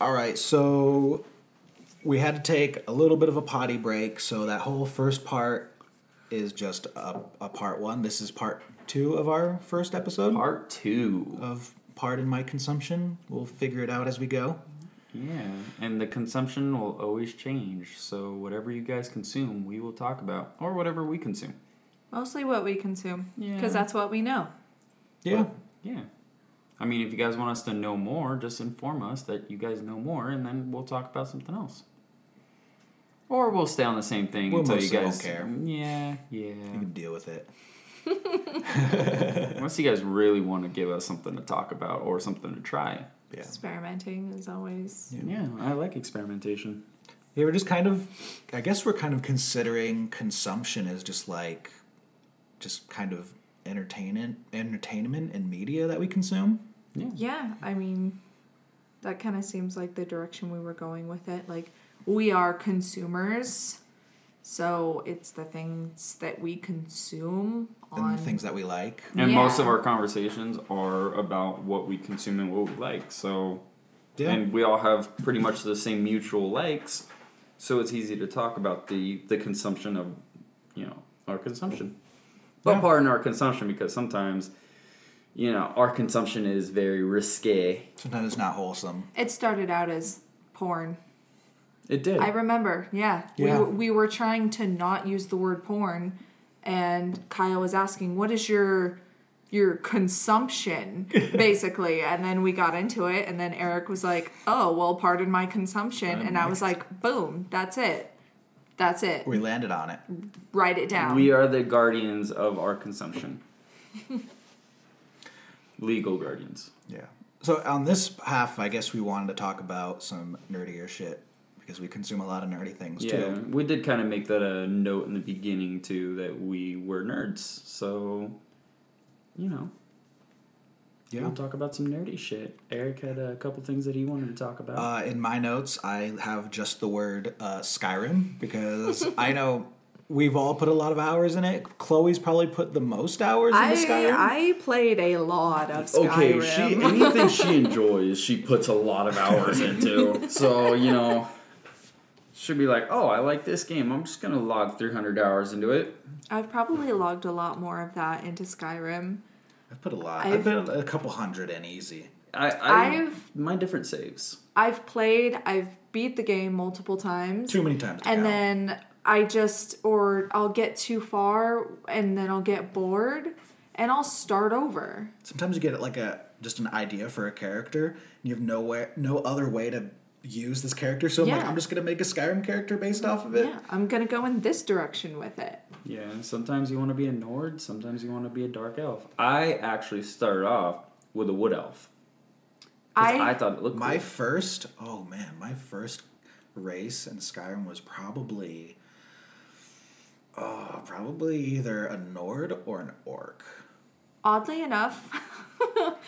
All right, so we had to take a little bit of a potty break, so that whole first part is just a, a part one. This is part two of our first episode Part two. of part in my consumption. We'll figure it out as we go. Yeah, and the consumption will always change. So whatever you guys consume, we will talk about, or whatever we consume. Mostly what we consume. Yeah. Because that's what we know. Yeah. Yeah. I mean, if you guys want us to know more, just inform us that you guys know more, and then we'll talk about something else. Or we'll stay on the same thing We'll until you mostly guys won't care. Yeah, You yeah. can deal with it. Unless you guys really want to give us something to talk about or something to try. Yeah. Experimenting is always. Yeah, I like experimentation. Yeah, we're just kind of, I guess we're kind of considering consumption as just like, just kind of entertainment, entertainment and media that we consume. Yeah. Yeah, I mean, that kind of seems like the direction we were going with it. Like, we are consumers, so it's the things that we consume on. And the things that we like. And most of our conversations are about what we consume and what we like. So, Yeah. and we all have pretty much the same mutual likes. So it's easy to talk about the the consumption of, you know, our consumption. But Yeah. pardon our consumption because sometimes, you know, our consumption is very risque. Sometimes it's not wholesome. It started out as porn. It did. I remember, yeah. Yeah. We, were- we were trying to not use the word porn, and Kyle was asking, "What is your your consumption?" basically, and then we got into it, and then Eric was like, "Oh, well, pardon my consumption," Pardon and I was like, "Boom, that's it, that's it. We landed on it. Write it down." we are the guardians of our consumption. Legal guardians. Yeah. So on this half, I guess we wanted to talk about some nerdier shit because we consume a lot of nerdy things Yeah, too. we did kind of make that a note in the beginning too that we were nerds. So, you know, Yeah. we'll talk about some nerdy shit. Eric had a couple things that he wanted to talk about. Uh, in my notes, I have just the word uh, Skyrim because I know we've all put a lot of hours in it. Chloe's probably put the most hours I into Skyrim. I played a lot of Skyrim. anything she enjoys, she puts a lot of hours into. So you know, she'll be like, "Oh, I like this game. I'm just gonna log 300 hours into it." I've probably logged a lot more of that into Skyrim. I've put a lot. I've- I've, put a couple hundred in easy. I, I I've- my different saves. I've played, I've beat the game multiple times. Too many times. To and count. then I just or I'll get too far and then I'll get bored and I'll start over. sometimes you get like a just an idea for a character, and you have no way, no other way to use this character. So I'm like, I'm just gonna make a Skyrim character based off of it. Yeah, I'm gonna go in this direction with it. Yeah, sometimes you want to be a Nord, sometimes you want to be a Dark Elf. I actually started off with a Wood Elf. 'cause I, I thought it looked My cool. first, oh man, my first race in Skyrim was probably, uh, probably either a Nord or an Orc. oddly enough,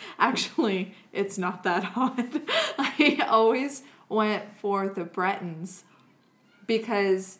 actually, it's not that odd. I always went for the Bretons because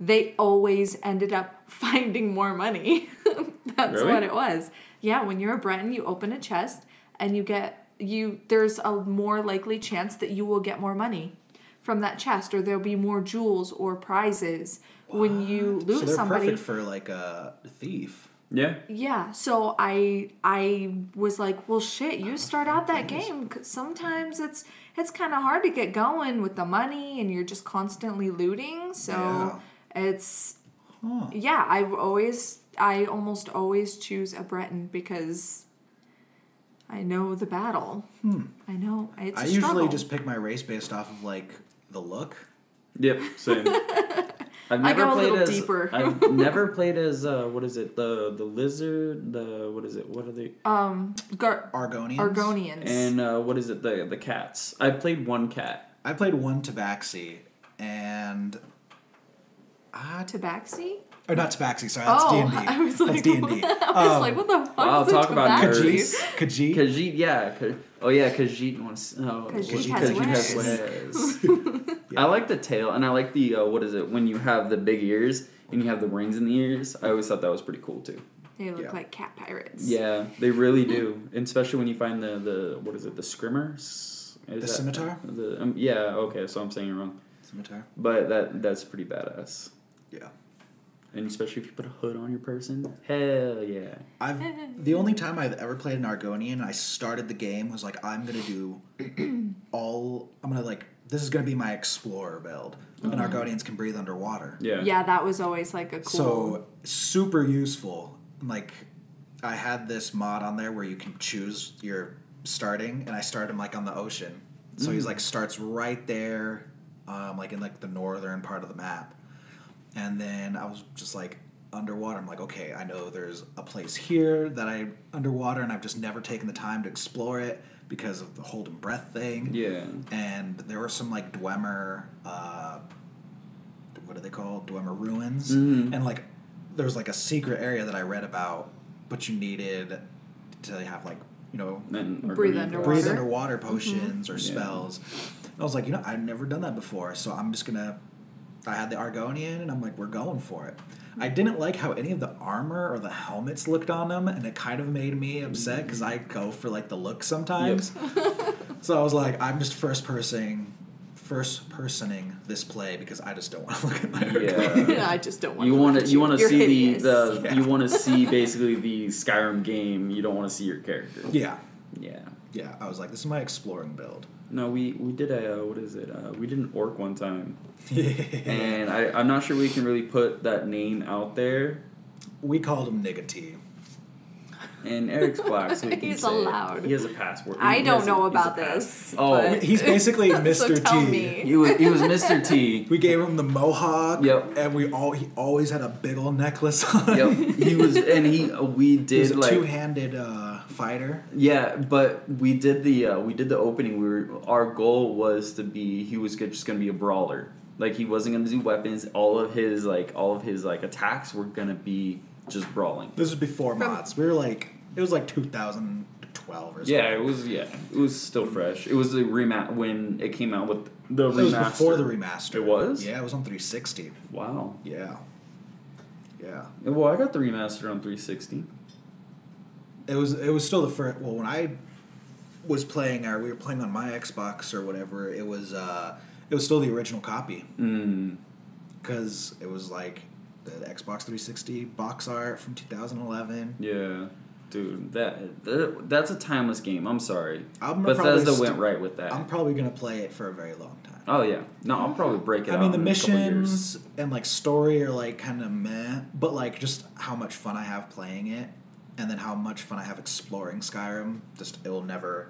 they always ended up finding more money. That's Really? what it was. Yeah, when you're a Breton, you open a chest and you get you there's a more likely chance that you will get more money from that chest or there'll be more jewels or prizes when you So loot they're somebody. perfect for like a thief. Yeah, Yeah, so I I was like, well, shit, you start out that game 'cause sometimes it's it's kind of hard to get going with the money and you're just constantly looting. So it's Huh. yeah, I always I almost always choose a Breton because I know the battle. I know it's a Hmm. I usually struggle. just pick my race based off of like the look. yep, same. I've I never go a played little as deeper. I've never played as uh, what is it the the lizard the what is it what are they um Gar- Argonians. Argonians. and uh, what is it the the cats I played one cat I played one Tabaxi and ah, Tabaxi? or not Tabaxi. Sorry, that's Oh, D and D. I was like, That's D and D. I was like, what the fuck Wow, is a talk about Tabaxi? nerds. Khajiit. Khajiit yeah Ka- oh yeah Khajiit wants oh Khajiit what- has Khajiit has wares. wares. I like the tail and I like the uh, what is it when you have the big ears and you have the rings in the ears I always thought that was pretty cool too They look Yeah. like cat pirates. yeah they really do and especially when you find the the what is it the scrimmer Is The scimitar? The, um, yeah. Okay. So I'm saying it wrong. Scimitar. But that that's pretty badass. Yeah. And especially if you put a hood on your person. Hell yeah. I've the only time I've ever played an Argonian, I started the game was like I'm gonna do all I'm gonna like this is gonna be my explorer build, and Argonians can breathe underwater. Yeah. Yeah, that was always like a cool. So super useful. Like I had this mod on there where you can choose your starting, and I started him like on the ocean. So he's like starts right there, um, like in like the northern part of the map. And then I was just like underwater. I'm like, okay, I know there's a place here that I underwater, and I've just never taken the time to explore it because of the hold and breath thing Yeah. and there were some like Dwemer, uh, what are they called? Dwemer ruins, Mhm. and like there was like a secret area that I read about, but you needed to have like you know And Breathe underwater. breathe underwater potions or Yeah. spells. And I was like, you know, I've never done that before, so I'm just gonna. I had the Argonian, and I'm like, we're going for it. I didn't like how any of the armor or the helmets looked on them, and it kind of made me upset because I go for like the look sometimes. so I was like, I'm just first person, first personing this play because I just don't want to look at my Argonian. Yeah. I just don't want. You want to you want to see hideous. the the Yeah. you want to see basically the Skyrim game. You don't want to see your character. Yeah, Yeah. Yeah. I was like, this is my exploring build. No, we we did a uh, what is it? Uh, we did an orc one time, and I I'm not sure we can really put that name out there. we called him Nigga T. And Eric's black, so we can He's say it. allowed. He has a password. I He don't know a about this. Oh, He's basically so Mr. tell T. me. He was he was Mr. T. We gave him the mohawk. Yep. And we all he always had a big old necklace on. Yep, he was, and he uh, we He was did a like two-handed uh, fighter. Yeah, but we did the uh, we did the opening. We were our goal was to be he was just gonna be a brawler. Like he wasn't gonna do weapons. All of his like all of his like attacks were gonna be just brawling. This was before From- mods. We were like, it was like 2012 or something. Yeah, it was yeah it was still fresh. It was the remat when it came out with the It was remaster. before the remaster. It was? Yeah, it was on 360. Wow. Yeah. Yeah. Well, I got the remaster on 360. It was it was still the first. Well, when I was playing, or we were playing on my Xbox or whatever, it was uh, it was still the original copy Mm. because it was like the Xbox 360 box art from 2011. Yeah. Dude, that, that that's a timeless game. I'm sorry, I'm probably Bethesda st- went right with that. I'm probably gonna play it for a very long time. oh yeah, no, I'll probably break it. I mean, the in a couple years. missions and like story are like kind of meh, but like just how much fun I have playing it, and then how much fun I have exploring Skyrim. Just it will never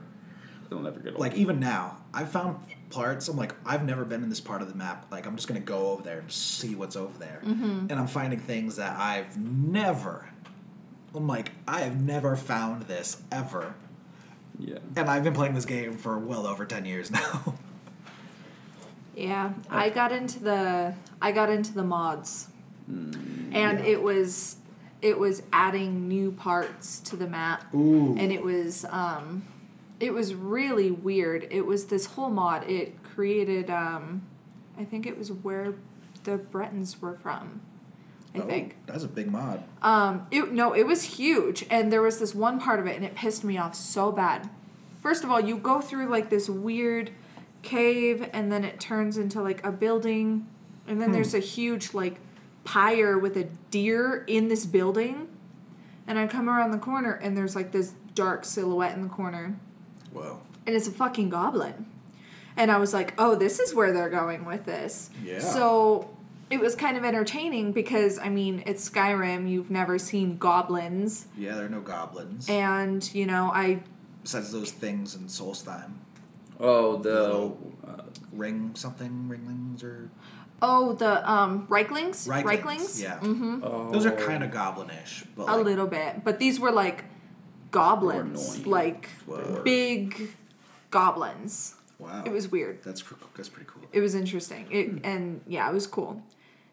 It'll never get old. like even now. I've found parts. I'm like I've never been in this part of the map. Like I'm just gonna go over there and just see what's over there, Mm-hmm. and I'm finding things that I've never. I'm like I have never found this ever, yeah. and I've been playing this game for well over ten years now. Yeah, I got into the I got into the mods, Mm, and yeah. it was it was adding new parts to the map, Ooh, and it was um, it was really weird. It was this whole mod. It created um, I think it was where the Bretons were from. I Oh, think. that's a big mod. Um, it no, it was huge, and there was this one part of it, and it pissed me off so bad. First of all, you go through like this weird cave, and then it turns into like a building, and then there's a huge like pyre with a deer in this building, and I come around the corner, and there's like this dark silhouette in the corner, Wow. and it's a fucking goblin. And I was like, oh, this is where they're going with this. Yeah. So it was kind of entertaining because, I mean, it's Skyrim. You've never seen goblins. Yeah, there are no goblins. And, you know, I. Besides those things in Solstheim. Oh, the Little- uh, Ring something, ringlings or Oh, the um, Rieklings? Rieklings, yeah. Mm-hmm. oh, those are kind of goblinish, but A like, little bit. But these were like goblins. Like Whoa. big goblins. wow. It was weird. that's pr- that's pretty cool. it was interesting. It and yeah, it was cool.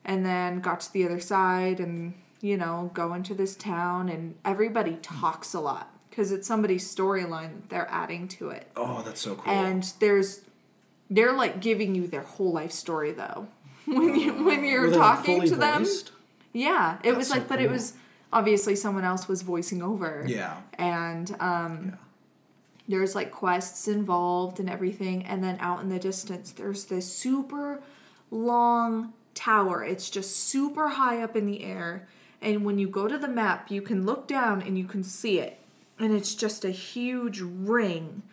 And then got to the other side and you know go into this town and everybody talks a lot because it's somebody's storyline that they're adding to it. Oh, that's so cool. And there's they're like giving you their whole life story though. When you when you're Were they, like, talking fully to them, voiced? yeah, it That's was so like, but it cool. was obviously someone else was voicing over. Yeah. And um, there's like quests involved and everything and then out in the distance there's this super long tower it's just super high up in the air and when you go to the map you can look down and you can see it and it's just a huge ring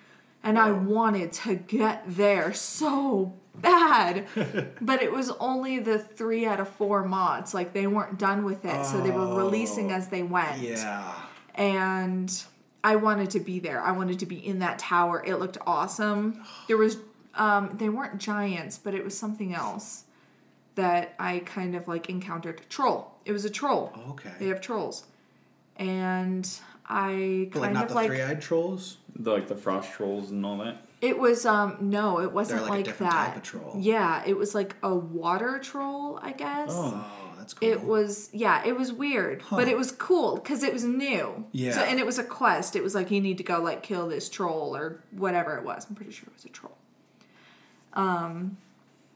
and i wanted to get there so bad but it was only the three out of four mods like they weren't done with it so they were releasing as they went Yeah. and I wanted to be there. I wanted to be in that tower. It looked awesome. There was um they weren't giants, but it was something else that I kind of like encountered. Troll. It was a troll. Okay. They have trolls. And I But like not of the like three-eyed trolls. The, like the frost trolls and all that. It was um no, it wasn't like a like, different that. type of troll. Yeah, it was like a water troll, I guess. Oh, that's cool. It was yeah, it was weird, but it was cool because it was new. Yeah. So and it was a quest. It was like you need to go like kill this troll or whatever it was. I'm pretty sure it was a troll. Um,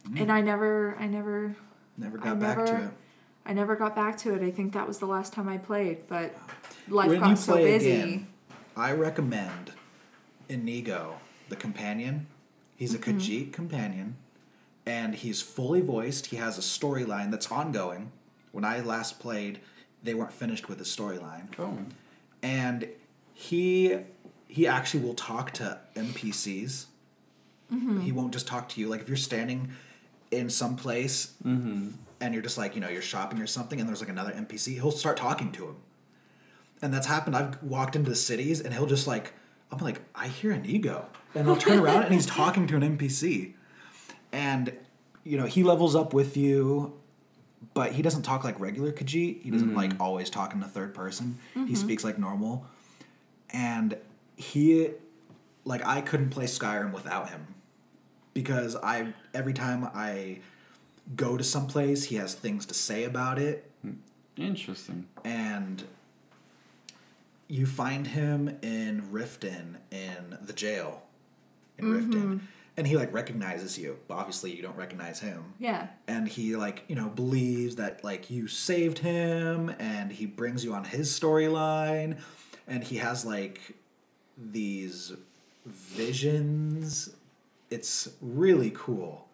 Mm. and I never, I never, never I got back never, to it. I never got back to it. I think that was the last time I played, but life when got so busy. again, I recommend Inigo, the companion. He's a Mm-hmm. Khajiit companion, and he's fully voiced. He has a storyline that's ongoing. When I last played, they weren't finished with the storyline, Oh. and he he actually will talk to NPCs. Mm-hmm. He won't just talk to you. Like if you're standing in some place and you're just like you know you're shopping or something, and there's like another NPC, he'll start talking to him and that's happened. I've walked into the cities and he'll just like, I'm like, I hear Inigo, and I'll turn around and he's talking to an NPC, and you know he levels up with you, but he doesn't talk like regular Khajiit. He doesn't mm-hmm. like always talk in the third person. He mm-hmm. speaks like normal, and he, like, I couldn't play Skyrim without him, because I every time I go to some place, he has things to say about it. Hmm. Interesting. and you find him in Riften in the jail. In Riften. Mm-hmm. And he like recognizes you but obviously you don't recognize him. Yeah. and he like you know believes that like you saved him and he brings you on his storyline and he has like these visions. It's really cool.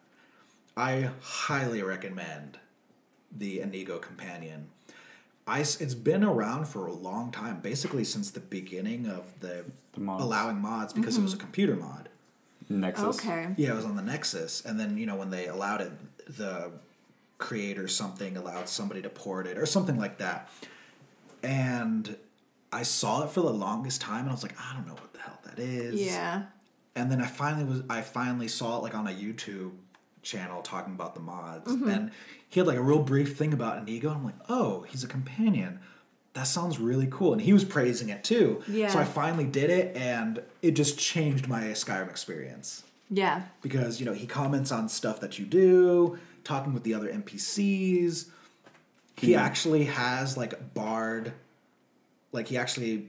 I highly recommend the inigo companion I, s- it's been around for a long time basically since the beginning of the, The mods. allowing mods because it was a mm-hmm. computer mod Nexus. Okay. yeah, it was on the Nexus, and then you know when they allowed it, the creator something allowed somebody to port it or something like that. And I saw it for the longest time, and I was like, I don't know what the hell that is. Yeah. And then I finally was, I finally saw it like on a YouTube channel talking about the mods, Mm-hmm. and he had like a real brief thing about Inigo. And I'm like, oh, he's a companion. That sounds really cool, and he was praising it too. Yeah. So I finally did it, and it just changed my Skyrim experience Yeah. because you know he comments on stuff that you do talking with the other npcs he Yeah. actually has like bard like he actually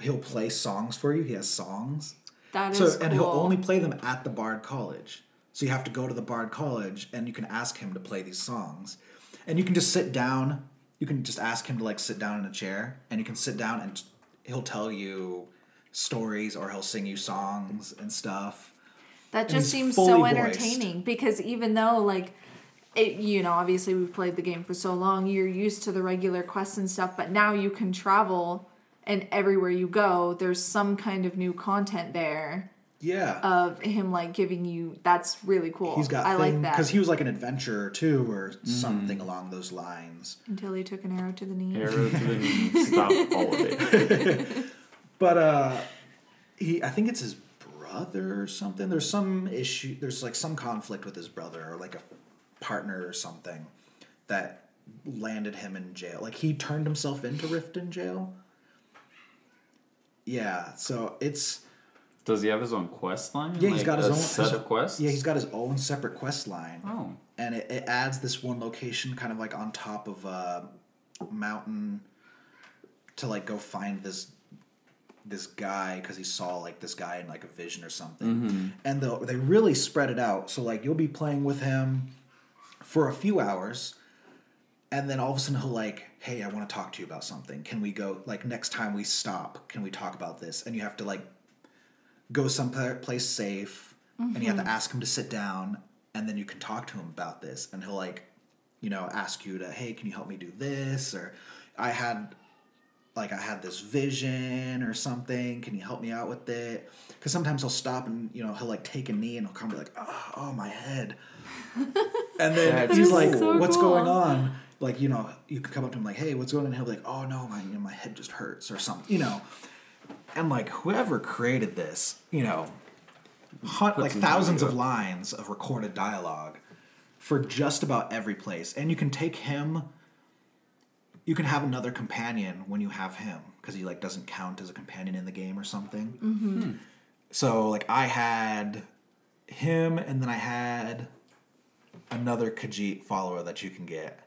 he'll play songs for you he has songs That is so cool. and he'll only play them at the bard college so you have to go to the bard college and you can ask him to play these songs. And you can just sit down you can just ask him to like sit down in a chair and you can sit down and he'll tell you stories or he'll sing you songs and stuff. That just seems so voiced. entertaining because even though like it, you know, obviously we've played the game for so long, you're used to the regular quests and stuff, but now you can travel and everywhere you go, there's some kind of new content there Yeah. of him like giving you that's really cool. He's got I like that. because he was like an adventurer too, or something along those lines. Until he took an arrow to the knee. Arrow to the knee. Stop all of it. But uh, he I think it's his brother or something. There's some issue. There's like some conflict with his brother or like a partner or something that landed him in jail. Like he turned himself into Riften jail. Yeah, so it's Does he have his own quest line? yeah he's Like got his own set of quests. Yeah, he's got his own separate quest line. Oh. and it, it adds this one location kind of like on top of a mountain to like go find this this guy because he saw like this guy in like a vision or something mm-hmm. and they they really spread it out so like you'll be playing with him for a few hours and then all of a sudden he'll like hey i want to talk to you about something can we go like next time we stop can we talk about this and you have to like go someplace safe, and you have to mm-hmm. ask him to sit down, and then you can talk to him about this, and he'll like, you know, ask you to, hey, can you help me do this? Or I had like I had this vision or something. Can you help me out with it? Because sometimes he'll stop and you know he'll like take a knee and he'll come be like, oh, oh my head, and then he's like, So what's cool. going on? Like you know you could come up to him like, hey, what's going on? And he'll be like, oh no, my you know, my head just hurts or something, you know. And like whoever created this, you know, hun- like thousands of lines of recorded dialogue for just about every place, and you can take him you can have another companion when you have him because he like doesn't count as a companion in the game or something. Mm-hmm. So like I had him, and then I had another Khajiit follower that you can get,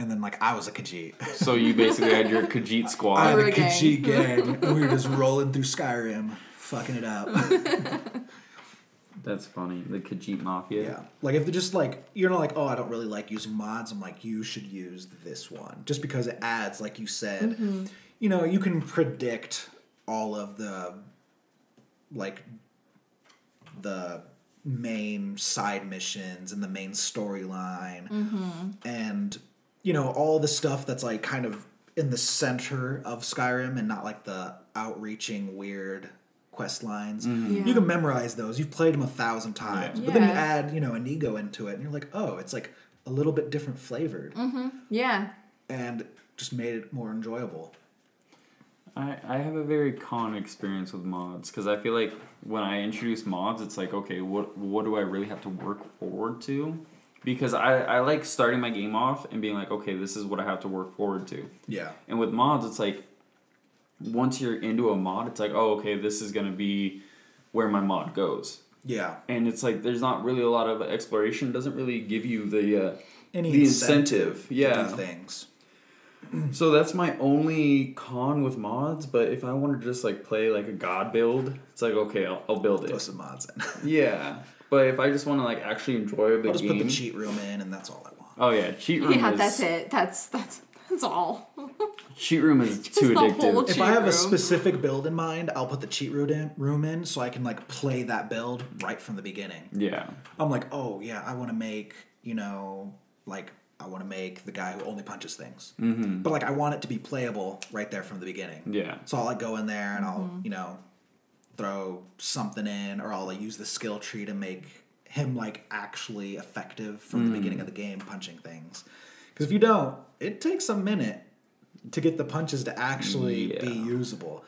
and then like I was a Khajiit. So you basically had your Khajiit I squad. had were a a gang. Khajiit gang, we were just rolling through Skyrim, fucking it up. That's funny. The Khajiit Mafia. Yeah. Like if they're just like you're not like, oh, I don't really like using mods. I'm like, you should use this one just because it adds, like you said, mm-hmm. you know, you can predict all of the like the main side missions and the main storyline mm-hmm. and you know all the stuff that's like kind of in the center of Skyrim and not like the outreaching weird quest lines. Mm-hmm. Yeah. You can memorize those. You've played them a thousand times, but then you add you know Inigo into it, and you're like, oh, it's like a little bit different flavored, mm-hmm. Yeah. and just made it more enjoyable. I, I have a very con experience with mods because I feel like when I introduce mods, it's like, okay, what what do I really have to work forward to? Because I, I like starting my game off and being like, okay, this is what I have to work forward to. Yeah. And with mods, it's like once you're into a mod, it's like, oh, okay, this is gonna be where my mod goes. Yeah. And it's like there's not really a lot of exploration. Doesn't really give you the uh, Any the incentive, incentive. Yeah. to do things. So that's my only con with mods. But if I want to just like play like a god build, it's like okay, I'll, I'll build Throw it. some mods in. Yeah. But if I just want to like actually enjoy the game, I'll just game, put the cheat room in, and that's all I want. oh yeah, cheat room. Yeah, is, that's it. That's that's that's all. Cheat room is too the addictive. If cheat I have a specific build in mind, I'll put the cheat room in, room in so I can like play that build right from the beginning. yeah. I'm like, oh yeah, I want to make you know like I want to make the guy who only punches things, mm-hmm. but like I want it to be playable right there from the beginning. Yeah. So I'll like go in there and I'll you know throw something in, or I'll like, use the skill tree to make him like actually effective from the beginning of the game punching things. Because if you don't, it takes a minute to get the punches to actually be usable,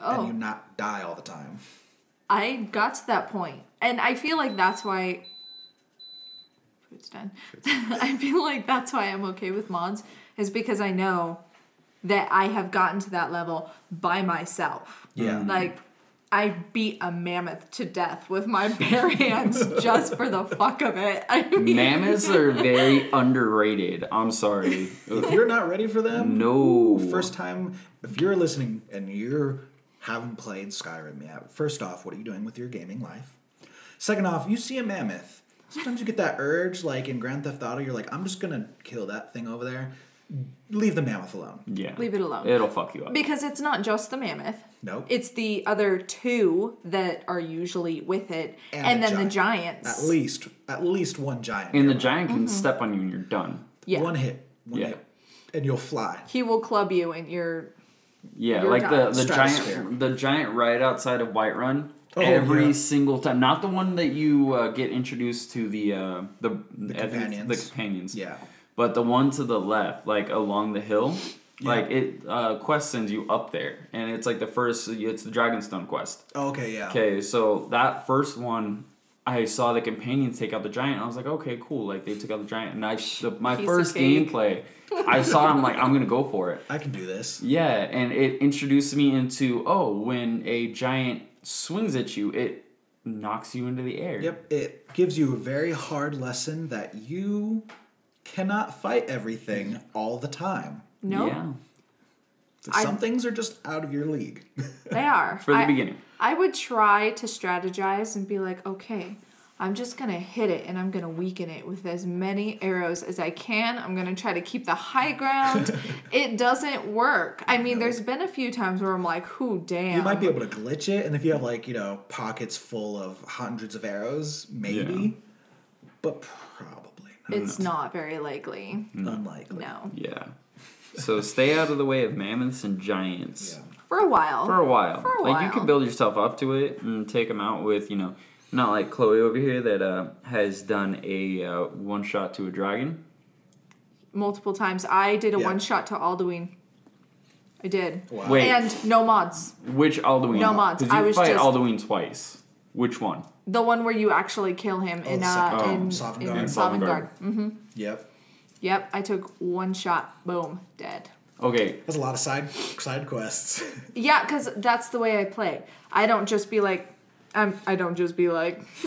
Oh. and you not die all the time. I got to that point, and I feel like that's why. Food's done. I feel like that's why I'm okay with mods, is because I know that I have gotten to that level by myself. Yeah. Like, I beat a mammoth to death with my bare hands just for the fuck of it. I mean, Mammoths are very underrated. I'm sorry. if you're not ready for them, No. First time, if you're listening and you haven't played Skyrim yet, first off, what are you doing with your gaming life? Second off, you see a mammoth. Sometimes you get that urge, like in Grand Theft Auto, you're like, I'm just gonna kill that thing over there. Leave the mammoth alone. Yeah. Leave it alone. It'll fuck you up. Because it's not just the mammoth. Nope. It's the other two that are usually with it, And and, the then the giant. giants. At least, at least one giant. and the nearby. giant can step on you and you're done. Yeah. One hit. One Yeah. hit. And you'll fly. he will club you, and you're Yeah, You're like the, done. the Stratosphere. giant the giant right outside of Whiterun. Oh, every yeah. single time, not the one that you uh, get introduced to the uh, the the companions. the companions. Yeah. But the one to the left, like along the hill, like it uh, quest sends you up there, and it's like the first. It's the Dragonstone quest. Oh, okay, yeah. Okay, so that first one, I saw the companions take out the giant. I was like, okay, cool. Like they took out the giant, and I the, my Piece first gameplay, I saw. it, I'm like, I'm gonna go for it. I can do this. Yeah, and it introduced me into oh, when a giant swings at you, it knocks you into the air. Yep, it gives you a very hard lesson that you cannot fight everything all the time. no. Yeah. I- Some things are just out of your league. They are For the I- beginning. I would try to strategize and be like, okay, I'm just gonna hit it and I'm gonna weaken it with as many arrows as I can. I'm gonna try to keep the high ground. it doesn't work. I mean, there's been a few times where I'm like, who damn. You might be able to glitch it, and if you have like you know pockets full of hundreds of arrows, maybe, Yeah. but probably not. It's not very likely. unlikely. No. Yeah. So stay out of the way of mammoths and giants. Yeah. For a while. For a while. For a like you can build yourself up to it and take them out with, you know, not like Chloe over here that uh, has done a uh, one shot to a dragon. Multiple times. I did a Yeah. one shot to Alduin. I did. Wow. Wait. And no mods. Which Alduin? No mods. 'Cause you I was fight just- Alduin twice. Which one? The one where you actually kill him in the uh second one. in, in Sovngarde. Sovngarde. Sovngarde. Mm-hmm. Yep. Yep, I took one shot, boom, dead. Okay. That's a lot of side side quests. Yeah, because that's the way I play. I don't just be like, um, I don't just be like,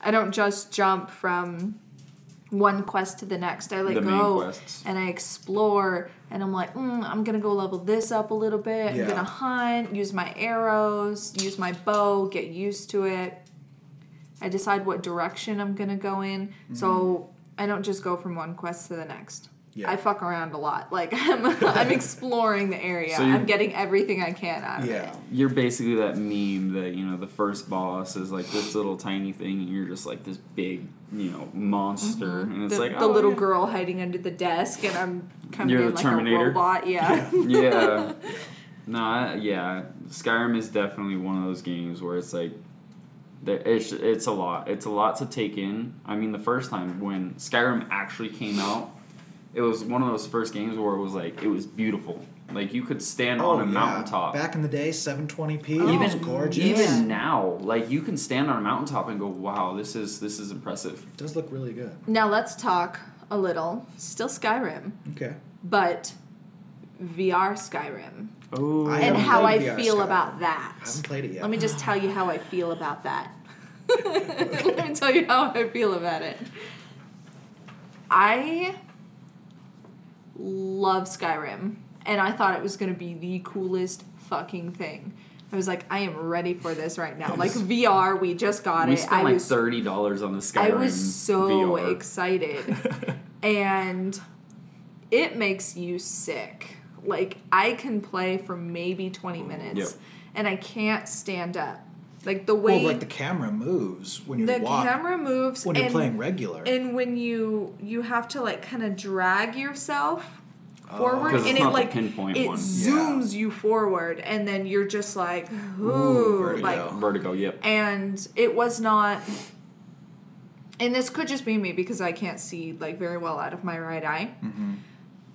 I don't just jump from one quest to the next. I like The go and I explore, and I'm like, mm, I'm gonna go level this up a little bit. Yeah. I'm gonna hunt, use my arrows, use my bow, get used to it. I decide what direction I'm gonna go in, so I don't just go from one quest to the next. Yeah. I fuck around a lot. Like I'm, I'm exploring the area. So I'm getting everything I can out of it. yeah. it. You're basically that meme that, you know, the first boss is like this little tiny thing and you're just like this big, you know, monster. Mm-hmm. And it's The, like, the oh, little yeah. girl hiding under the desk, and I'm kind You're of the like Terminator? a robot. Yeah. yeah. No, I, yeah. Skyrim is definitely one of those games where it's like, there, it's it's a lot. It's a lot to take in. I mean, the first time when Skyrim actually came out, it was one of those first games where it was like it was beautiful. Like you could stand oh, on a Oh, yeah. mountaintop. Back in the day, 720p. Oh, it was even gorgeous. even Yeah. now, like you can stand on a mountaintop and go, "Wow, this is this is impressive." It does look really good. now let's talk a little. Still Skyrim, Okay. but VR Skyrim, Oh, I and haven't how I VR feel Skyrim. about that. I haven't played it yet. Let me just tell you how I feel about that. Let me tell you how I feel about it. I love Skyrim, and I thought it was going to be the coolest fucking thing. I was like, I am ready for this right now. Like VR, we just got we it. spent I like was thirty dollars on the Skyrim. I was so VR. excited. and it makes you sick. Like I can play for maybe 20 minutes Yep. and I can't stand up. Like the way well, like the camera moves when you the walk. camera moves when you're and, playing regular. and when you you have to like kind of drag yourself forward oh. it's and it like pinpoint it one. zooms you forward and then you're just like ooh, Ooh, vertigo. like Vertigo. Yep. and it was not and this could just be me because i can't see like very well out of my right eye mm-hmm.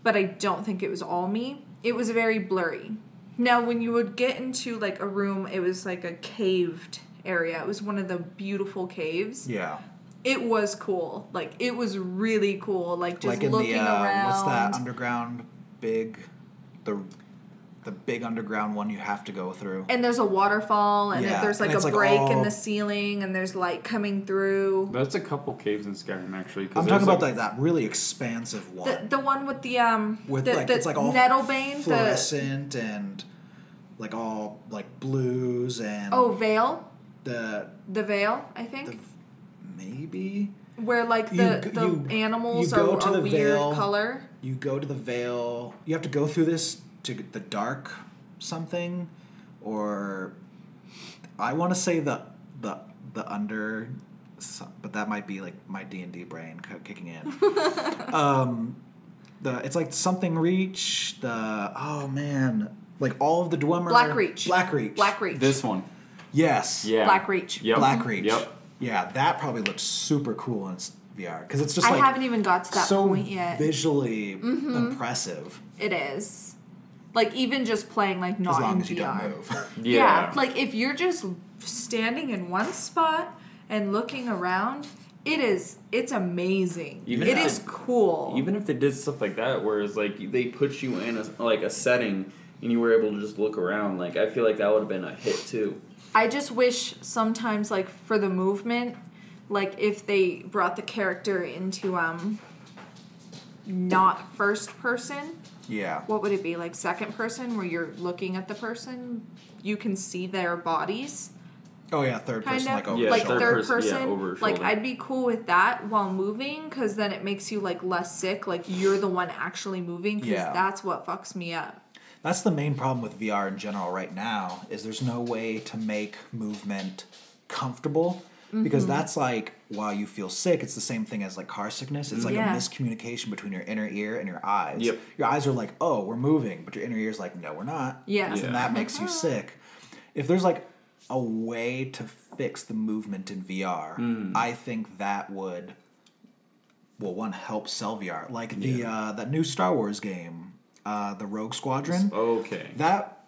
but i don't think it was all me it was very blurry now when you would get into like a room it was like a caved area it was one of the beautiful caves yeah. It was cool. Like it was really cool like just like in looking the uh, around what's that underground big the the big underground one you have to go through. and there's a waterfall and Yeah, there's like and it's, a like, break in the ceiling and there's light coming through. That's a couple caves in Skyrim actually. 'cause I'm talking about like, like that really expansive one. The, the one with the um with the, like the it's like all Nettlebane the fluorescent and like all like blues and oh Veil the the Veil I think? the maybe? Where like the g- the you- animals you go are to a the weird Veil. color? You go to the veil. You have to go through this to the dark something? Or i want to say the the the under but that might be like my d&d brain kicking in. Um the it's like something reach the oh man like all of the dwemer Black Reach. Black reach. Black Reach. This one. yes. Yeah. Black Reach. Yep. black reach. Yep. Yeah that probably looks super cool in vr because it's just I like haven't even got to that so point yet Mm-hmm. visually impressive it is like even just playing like not as long in as you VR don't move. Yeah. like if you're just standing in one spot and looking around it is it's amazing Even It if is cool Even if they did stuff like that, where it's like they put you in a, like a setting and you were able to just look around, like I feel like that would have been a hit too. I just wish sometimes like for the movement, like if they brought the character into um not first person, yeah. what would it be? Like second person where you're looking at the person, you can see their bodies. Oh yeah, third kind person of like over Yeah, like shoulder. third person- yeah, over like. I'd be cool with that while moving because then it makes you like less sick. Like you're the one actually moving because Yeah. that's what fucks me up. That's the main problem with VR in general right now is there's no way to make movement comfortable because Mm-hmm. that's like while you feel sick, it's the same thing as like car sickness. It's like Yeah. a miscommunication between your inner ear and your eyes. Yep. Your eyes are like, "Oh, we're moving," but your inner ear is like, "No, we're not." Yeah. And that makes you sick. If there's like a way to fix the movement in VR, Hmm. I think that would well, one help sell VR. Like the uh, that new Star Wars game, uh, the Rogue Squadron Okay. that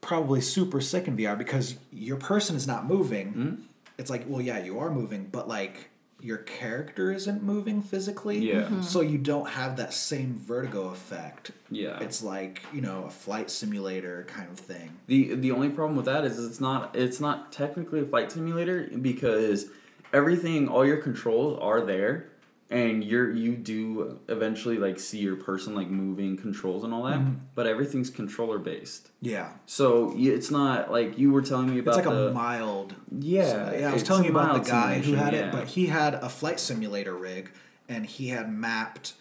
probably super sick in VR because your person is not moving. Hmm? It's like, well, yeah, you are moving, but like your character isn't moving physically. Yeah. Mhm. So you don't have that same vertigo effect. Yeah. It's like, you know, a flight simulator kind of thing. The the only problem with that is it's not it's not technically a flight simulator because everything all your controls are there and you're you do eventually like see your person like moving controls and all that Mm-hmm. but everything's controller based Yeah. so it's not like you were telling me about It's like the a mild. Yeah, yeah. I was telling you about the guy who had simulation, it, but he had a flight simulator rig, and he had mapped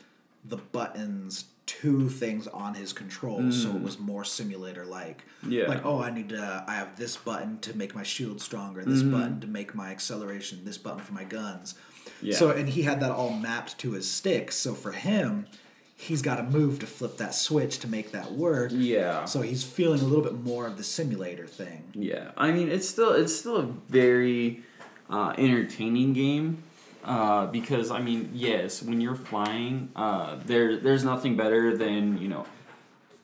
the buttons to things on his controls, so it was more simulator like. Mm. Yeah. Like, oh, I need to. I have this button to make my shield stronger. This Mm-hmm. button to make my acceleration. This button for my guns. Yeah. So, and he had that all mapped to his stick. So for him. He's got to move to flip that switch to make that work. Yeah. So he's feeling a little bit more of the simulator thing. Yeah, I mean it's still it's still a very uh, entertaining game uh, because I mean yes, when you're flying, uh, there there's nothing better than you know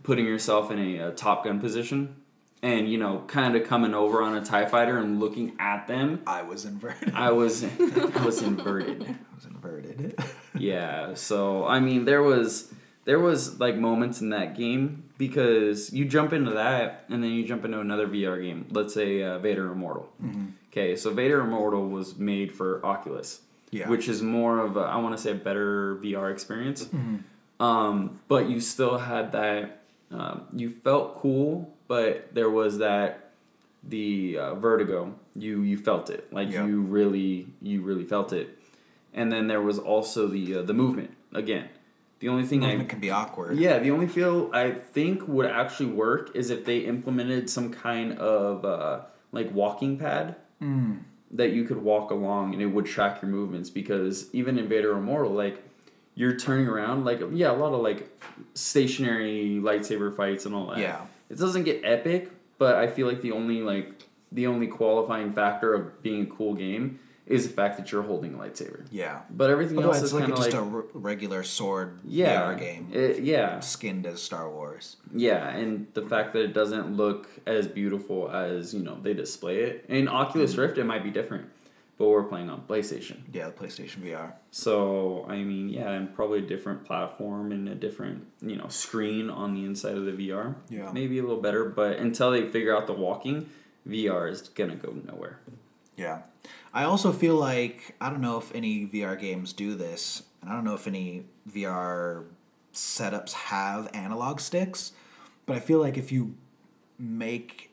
putting yourself in a, uh Top Gun position and you know kind of coming over on a Tie Fighter and looking at them. I was inverted. I was I was inverted. I was inverted. Yeah, so I mean there was there was like moments in that game because you jump into that and then you jump into another VR game. Let's say uh, Vader Immortal. Okay, so Vader Immortal was made for Oculus, Yeah. which is more of a, I want to say a better VR experience. Hmm. Um, but you still had that. Um, you felt cool, but there was that the uh, vertigo. You you felt it like Yeah. you really you really felt it, and then there was also the uh, the movement again. The only thing I Movement can be awkward. yeah, the only feel I think would actually work is if they implemented some kind of uh, like walking pad that you could walk along and it would track your movements. Because even in Vader Immortal, like you're turning around, like yeah, a lot of like stationary lightsaber fights and all that. Yeah. It doesn't get epic, but I feel like the only like the only qualifying factor of being a cool game is the fact that you're holding a lightsaber. Yeah. But everything Otherwise, else is like kind of just like a r- regular sword yeah VR game, it- yeah, skinned as Star Wars. yeah, and the fact that it doesn't look as beautiful as you know they display it. In Oculus mm. Rift, it might be different, but we're playing on PlayStation, Yeah, the PlayStation VR. so I mean, yeah, and probably a different platform and a different you know screen on the inside of the VR. Yeah. maybe a little better, but until they figure out the walking, VR is gonna go nowhere. Yeah. I also feel like I don't know if any VR games do this, and I don't know if any VR setups have analog sticks, but I feel like if you make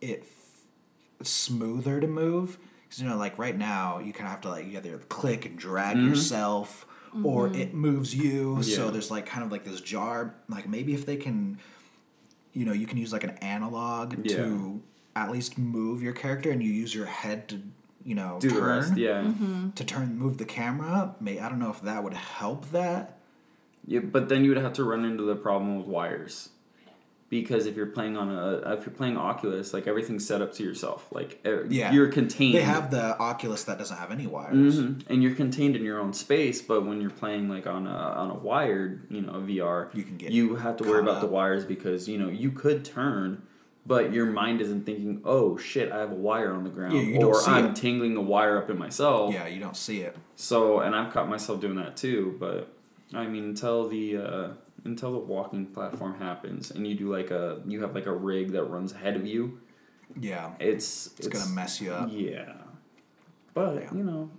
it f- smoother to move, because you know, like right now, you kind of have to like either click and drag mm-hmm. yourself, or mm-hmm. it moves you. So there's like kind of like this jar. Like maybe if they can, you know, you can use like an analog Yeah. to at least move your character, and you use your head to, you know, Do turn rest, yeah. Mm-hmm. to turn move the camera. May I don't know if that would help that. Yeah, but then you would have to run into the problem with wires. Because if you're playing on a if you're playing Oculus, like everything's set up to yourself. Like Yeah. you're contained. They have the Oculus that doesn't have any wires. Mhm. and you're contained in your own space. But when you're playing like on a on a wired, you know, VR, You can get you have to worry about the wires because you know you could turn, but your mind isn't thinking, oh shit, I have a wire on the ground, Yeah, or I'm it. tingling a wire up in myself. Yeah, you don't see it. So, and I've caught myself doing that too. But I mean, until the uh, until the walking platform happens, and you do like a you have like a rig that runs ahead of you, Yeah, it's it's, gonna mess you up. Yeah, but Yeah. you know,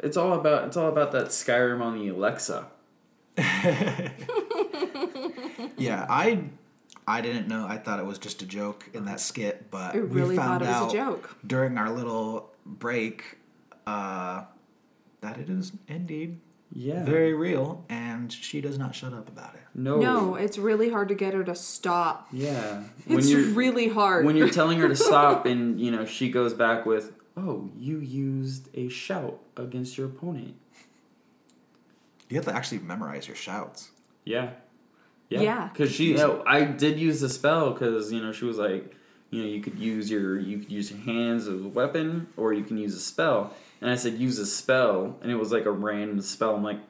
it's all about it's all about that Skyrim on the Alexa. Yeah, I I didn't know. I thought it was just a joke in that skit, but I really we found thought it was a out joke. during our little break uh, that it is indeed Yeah. very real, and she does not shut up about it. no. No, it's really hard to get her to stop. Yeah. When It's you're really hard. when you're telling her to stop, and you know she goes back with, "Oh, you used a shout against your opponent." You have to actually memorize your shouts. Yeah. Yeah. Because she, oh, I did use the spell because you know she was like, you know, you could use your you could use your hands as a weapon, or you can use a spell. And I said use a spell, and it was like a random spell. I'm like,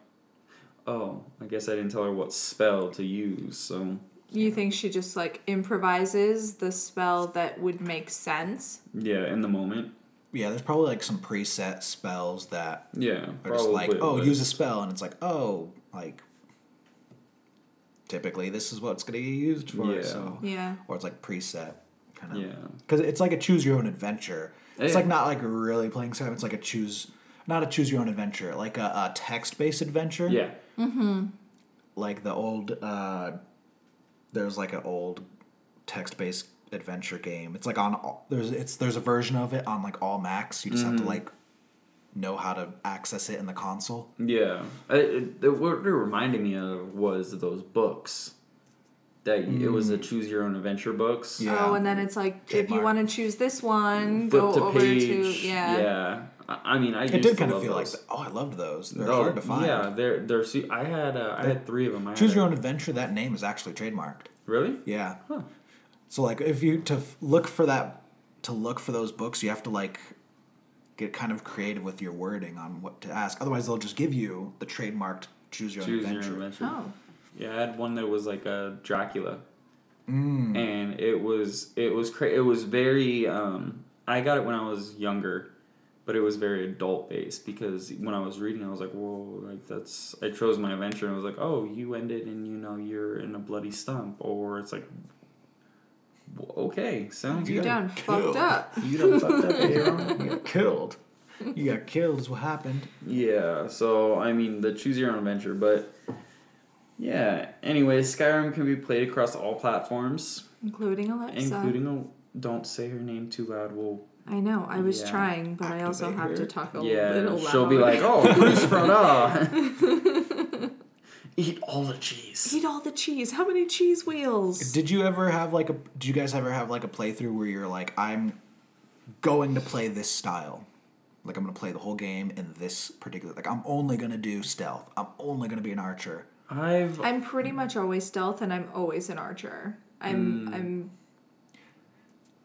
oh, I guess I didn't tell her what spell to use. So you think she just like improvises the spell that would make sense? yeah, in the moment, Yeah, there's probably like some preset spells that yeah, are just like, probably, oh, but- use a spell, and it's like, oh, like typically this is what's going to be used for. Yeah. So, Yeah. or it's like preset kind of. Yeah. because it's like a choose your own adventure. It's like not like really playing Skyrim. It's like a choose, not a choose your own adventure, like a, a text based adventure. Yeah, Mm-hmm. like the old. uh There's like an old text based adventure game. It's like on all, there's it's there's a version of it on like all Macs. You just have to like know how to access it in the console. yeah. I, it, it- what it reminded me of was those books. That you- it was a choose your own adventure books. Yeah. Oh, and then it's like if you want to choose this one, Flip go to over page. to yeah. yeah. I, I mean, I It used did to kind of feel like those. that. Oh, I loved those. They're Oh, hard to find. Yeah, they're they're. See, I had uh, I had three of them. I Choose your own adventure. That name is actually trademarked. Really? Yeah. Huh. So like if you to look for that to look for those books, you have to like get kind of creative with your wording on what to ask. Otherwise, they'll just give you the trademarked choose your own Choose adventure. your adventure. Oh. Yeah, I had one that was like a Dracula, Mm. and it was it was cra- it was very. Um, I got it when I was younger, but it was very adult based because when I was reading, I was like, "Whoa!" Like that's. I chose my adventure, and I was like, "Oh, you ended, and you know you're in a bloody stump," or it's like, "Okay, sounds You good." done killed. fucked up. You done fucked up, Aaron. You got killed. You got killed is what happened. Yeah, so I mean the choose your own adventure, but yeah. Anyway, Skyrim can be played across all platforms, Including Alexa. including a don't say her name too loud. We'll I know, I was Yeah. trying, but I also Activate have to talk a yeah, little louder. she'll be like, "Oh, Chris Frada, eat all the cheese." Eat all the cheese. How many cheese wheels? Did you ever have like a? Did you guys ever have like a playthrough where you're like, I'm going to play this style, like I'm gonna play the whole game in this particular. Like I'm only gonna do stealth. I'm only gonna be an archer. I've I'm pretty much always stealth, and I'm always an archer. I'm Hmm. I'm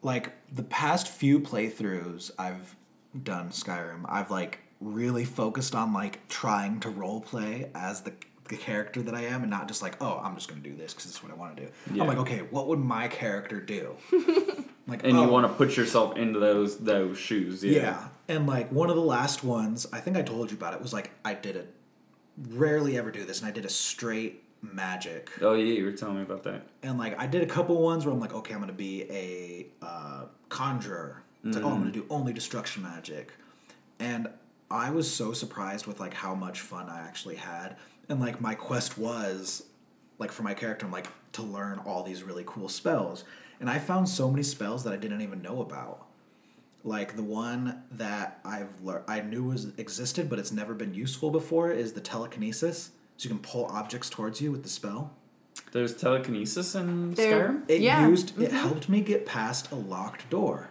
like the past few playthroughs I've done Skyrim, I've like really focused on like trying to role play as the, the character that I am and not just like, oh, I'm just going to do this because it's what I want to do. Yeah. I'm like, okay, what would my character do? like, and oh, you want to put yourself into those those shoes. Yeah. yeah. And like one of the last ones, I think I told you about it, was like I did it. Rarely ever do this, and I did a straight magic. Oh yeah, you were telling me about that. And like I did a couple ones where I'm like, okay, I'm gonna be a uh, conjurer. It's like, oh, I'm gonna do only destruction magic. And I was so surprised with like how much fun I actually had. And like my quest was like for my character, I'm like to learn all these really cool spells. And I found so many spells that I didn't even know about. Like the one that I've lear- I knew was existed, but it's never been useful before is the telekinesis. So you can pull objects towards you with the spell. There's telekinesis in There- Skyrim. It Yeah. used it mm-hmm. helped me get past a locked door.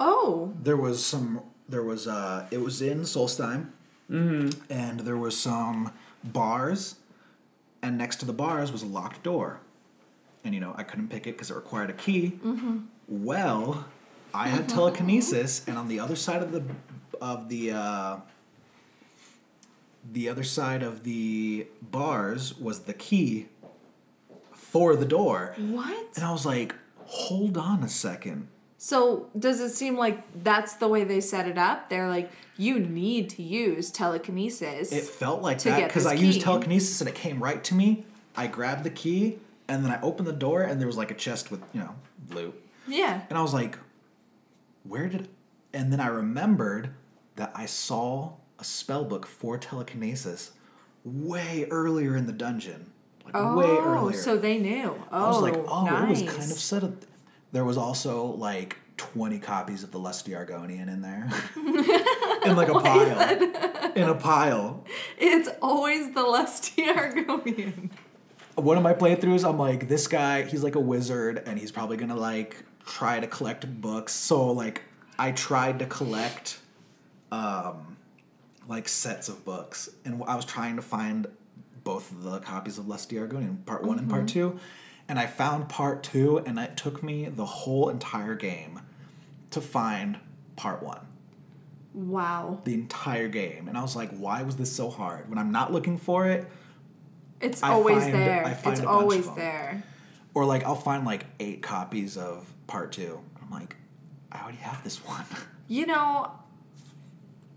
oh There was some there was uh it was in Solstheim. Mm-hmm. And there was some bars and next to the bars was a locked door. And you know, I couldn't pick it because it required a key. Mm-hmm. Well, I had telekinesis and on the other side of the of the uh the other side of the bars was the key for the door. what? And I was like, hold on a second. So does it seem like that's the way they set it up? They're like, you need to use telekinesis. It felt like To that because I used telekinesis and it came right to me. I grabbed the key and then I opened the door and there was like a chest with, you know, loot. yeah. And I was like, where did. And then I remembered that I saw a spell book for telekinesis way earlier in the dungeon. like Oh, way earlier. Oh so they knew. Oh, I was like, oh, nice. it was kind of set up. There was also like 20 copies of the Lusty Argonian in there. in like a pile. In a pile. It's always the lusty Argonian. One of my playthroughs, I'm like, this guy, he's like a wizard and he's probably gonna like try to collect books. So like I tried to collect um like sets of books. And I was trying to find both the copies of Lusty Argonian, part one and part two. And I found part two, and it took me the whole entire game to find part one. Wow. The entire game. And I was like, why was this so hard? When I'm not looking for it, It's I always find- there. It's a bunch of always there. or like I'll find like eight copies of part two. I'm like, I already have this one. You know,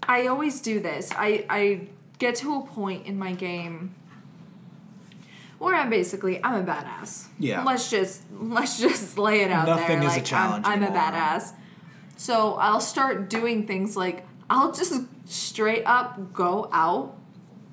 I always do this. I I get to a point in my game where I'm basically I'm a badass. Yeah. Let's just let's just lay it out there. Nothing there. is a like challenge I'm, I'm a badass. So I'll start doing things like I'll just straight up go out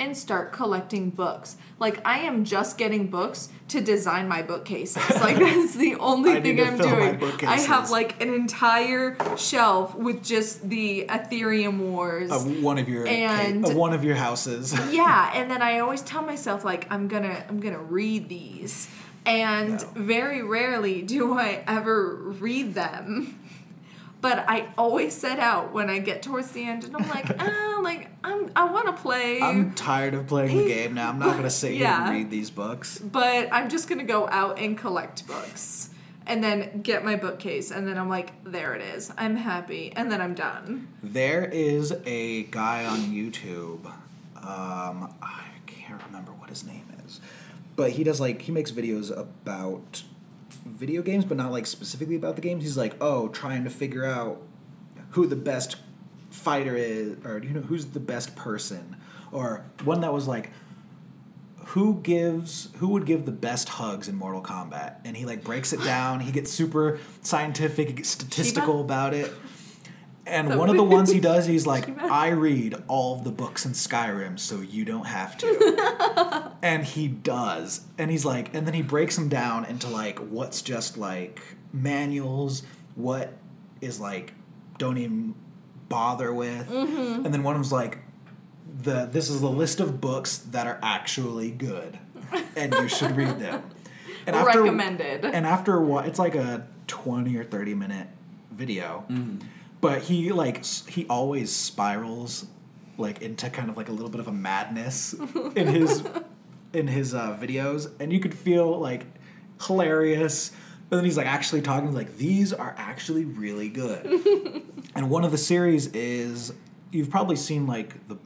and start collecting books. Like I am just getting books to design my bookcases. Like that's the only thing I'm doing. I have like an entire shelf with just the Aetherium Wars. Of one of your And- of one of your houses. yeah, and then I always tell myself like I'm gonna I'm gonna read these. And No. very rarely do I ever read them. But I always set out when I get towards the end and I'm like, ah, like I'm I wanna play I'm tired of playing the game now. I'm not gonna sit here Yeah. and read these books. but I'm just gonna go out and collect books. And then get my bookcase, and then I'm like, there it is. I'm happy, and then I'm done. There is a guy on YouTube. Um, I can't remember what his name is, but he does like he makes videos about video games, but not like specifically about the games. He's like, oh, trying to figure out who the best fighter is, or you know, who's the best person, or one that was like. Who gives who would give the best hugs in Mortal Kombat? And he like breaks it down. He gets super scientific, statistical about it. And So- one of the ones he does, he's like, I read all of the books in Skyrim, so you don't have to. and he does. And he's like, and then he breaks them down into like what's just like manuals, what is like, don't even bother with. Mm-hmm. And then one of them's like, the this is the list of books that are actually good, and you should read them. And Recommended. And after what, it's like a twenty or thirty minute video, but he like he always spirals like into kind of like a little bit of a madness in his in his uh, videos, and you could feel like hilarious. But then he's like actually talking like these are actually really good. and one of the series is you've probably seen like the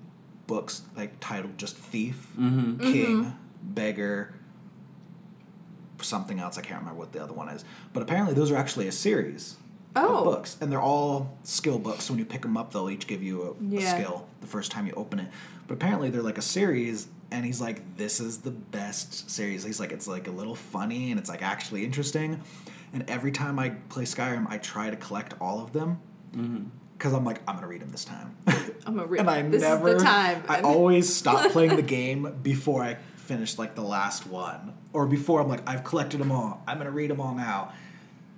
books like titled just Thief, King, Beggar, something else. I can't remember what the other one is. But apparently those are actually a series Oh. of books, and they're all skill books. So when you pick them up, they'll each give you a, a skill the first time you open it. But apparently they're like a series, and he's like, "This is the best series." He's like, "It's like a little funny, and it's like actually interesting." And every time I play Skyrim, I try to collect all of them mm-hmm. because I'm like, I'm gonna read them this time. I'm a real. and I this never. is the time. I always stop playing the game before I finish like the last one, or before I'm like, I've collected them all. I'm gonna read them all now,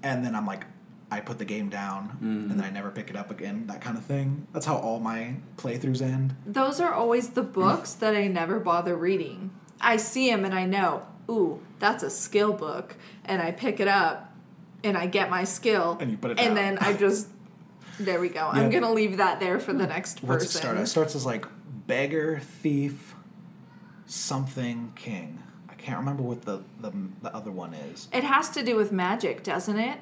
and then I'm like, I put the game down, mm. and then I never pick it up again. That kind of thing. That's how all my playthroughs end. Those are always the books that I never bother reading. I see them and I know, ooh, that's a skill book, and I pick it up, and I get my skill, And you put it and down. then I just, there we go. Yeah. I'm gonna leave that there for the hmm. next What's it person. start? It starts as like beggar, thief, something, king. I can't remember what the the, the other one is. It has to do with magic, doesn't it?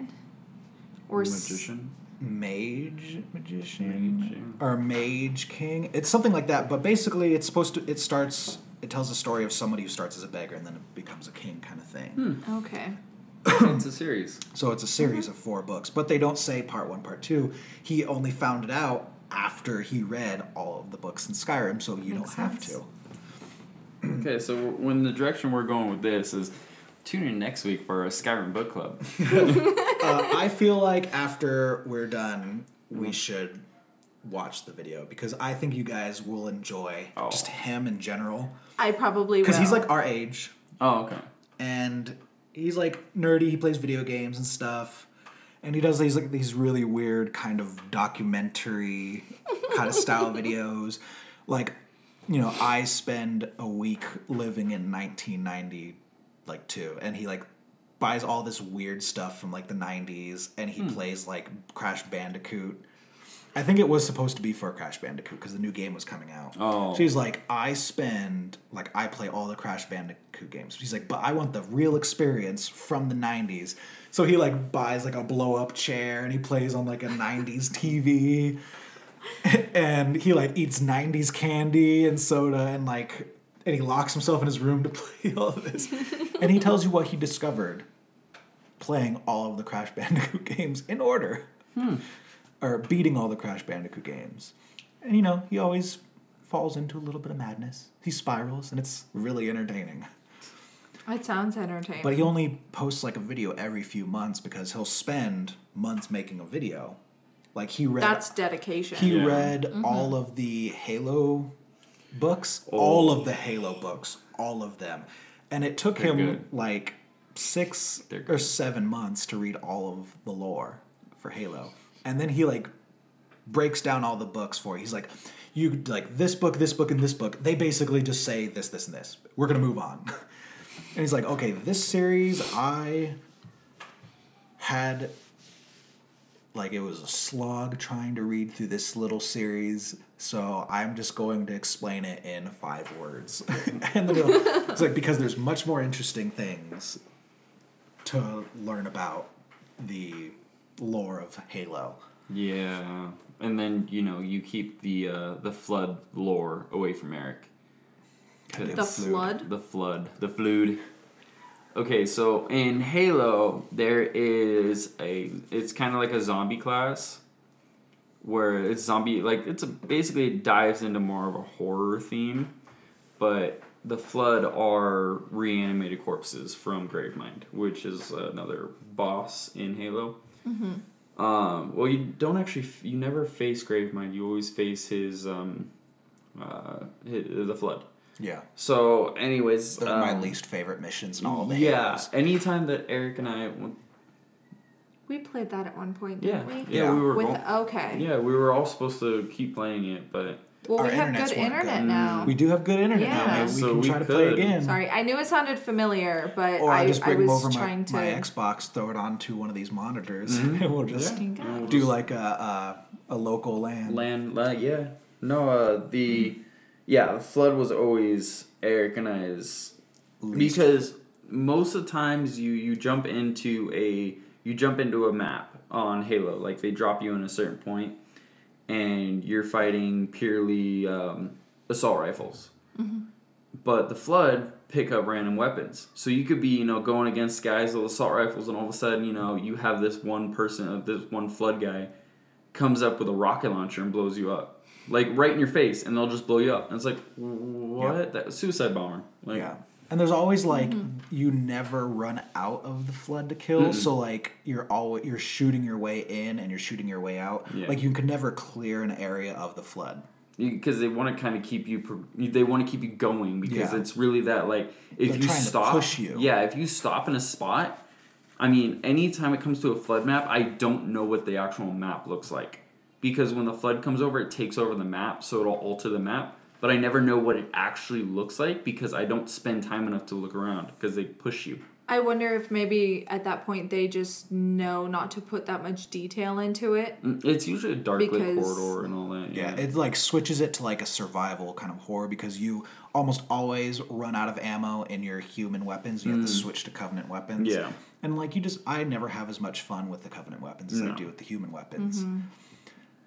Or s- magician. mage? Magician? Mage, or mage king? It's something like that but basically it's supposed to it starts it tells the story of somebody who starts as a beggar and then it becomes a king kind of thing hmm. Okay. it's a series. so it's a series of four books but they don't say part one part two. He only found it out after he read all of the books in skyrim so you Makes don't have to. Okay, so when the direction we're going with this is tune in next week for a Skyrim book club. uh, i feel like after we're done we should watch the video because i think you guys will enjoy Oh. just him in general I probably will. because he's like our age Oh, okay. and he's like nerdy. He plays video games and stuff, and he does these like these really weird kind of documentary kind of style videos. Like, you know, I spend a week living in 1990, like two, and he like buys all this weird stuff from like the 90s, and he hmm. plays like Crash Bandicoot. I think it was supposed to be for Crash Bandicoot because the new game was coming out. Oh. So he's like, I spend like I play all the Crash Bandicoot games. She's like, but I want the real experience from the '90s. So he like buys like a blow up chair and he plays on like a '90s TV, and he like eats '90s candy and soda and like and he locks himself in his room to play all of this. and he tells you what he discovered playing all of the Crash Bandicoot games in order or beating all the Crash Bandicoot games. And you know, he always falls into a little bit of madness. He spirals, and it's really entertaining. It sounds entertaining. But he only posts like a video every few months because he'll spend months making a video. Like he read, That's dedication. he Yeah. read Mm-hmm. all of the Halo books, oh. all of the Halo books, all of them, and it took They're him good. like 6 or seven months to read all of the lore for Halo, and then he like breaks down all the books for you. He's like, you like this book, this book, and this book. They basically just say this, this, and this. We're gonna move on. and he's like, okay, this series I had like it was a slog trying to read through this little series. So I'm just going to explain it in five words. and then it's like because there's much more interesting things to learn about the lore of Halo. Yeah, and then you know you keep the uh, the flood lore away from Eric. The flood. The flood, the flood. Okay, so in Halo there is a it's kind of like a zombie class where it's zombie like it's a, basically it dives into more of a horror theme, but the flood are reanimated corpses from Gravemind, which is another boss in Halo. Um, well, you don't actually you never face Gravemind. You always face his um, uh, hi the flood. Yeah. So, anyways, They're my um, least favorite missions in all of the yeah. Halos. Anytime that Eric and I, went- We played that at one point, yeah, didn't yeah, we? we were, With going, okay. yeah, we were all supposed to keep playing it, but Well, Our we have internet's good internet good. now. We do have good internet now. Yeah. Maybe we So can we try to play again. Sorry, I knew it sounded familiar, but Or I, I, just I bring was over my, to. my Xbox, throw it onto one of these monitors, Mhm. and we'll just Yeah. Thank do just- like a, a a local land. land, la- yeah. No, uh, the yeah, the flood was always Eric and I's Least- because most of the times you you jump into a you jump into a map on Halo, like they drop you in a certain point, and you're fighting purely um, assault rifles. But the flood pick up random weapons, so you could be you know going against guys with assault rifles, and all of a sudden you know you have this one person, uh, this one flood guy, comes up with a rocket launcher and blows you up. Like right in your face, and they'll just blow you up. And it's like, what? That suicide bomber. Like, yeah. And there's always like mm-hmm. you never run out of the flood to kill, Mm-mm. so like you're always you're shooting your way in and you're shooting your way out. Yeah. Like you can never clear an area of the flood. because they want to kind of keep you they want to keep you going because Yeah. it's really that like if They're you trying to stop push you. yeah if you stop in a spot i mean anytime it comes to a flood map i don't know what the actual map looks like because when the flood comes over it takes over the map so it'll alter the map but i never know what it actually looks like because i don't spend time enough to look around because they push you I wonder if maybe at that point they just know not to put that much detail into it. Mm, it's usually a dark lit Because- corridor and all that Yeah, yeah, it like switches it to like a survival kind of horror because you almost always run out of ammo in your human weapons. You have to switch to covenant weapons. Mm. Yeah. And like you just I never have as much fun with the covenant weapons as I do with the human weapons.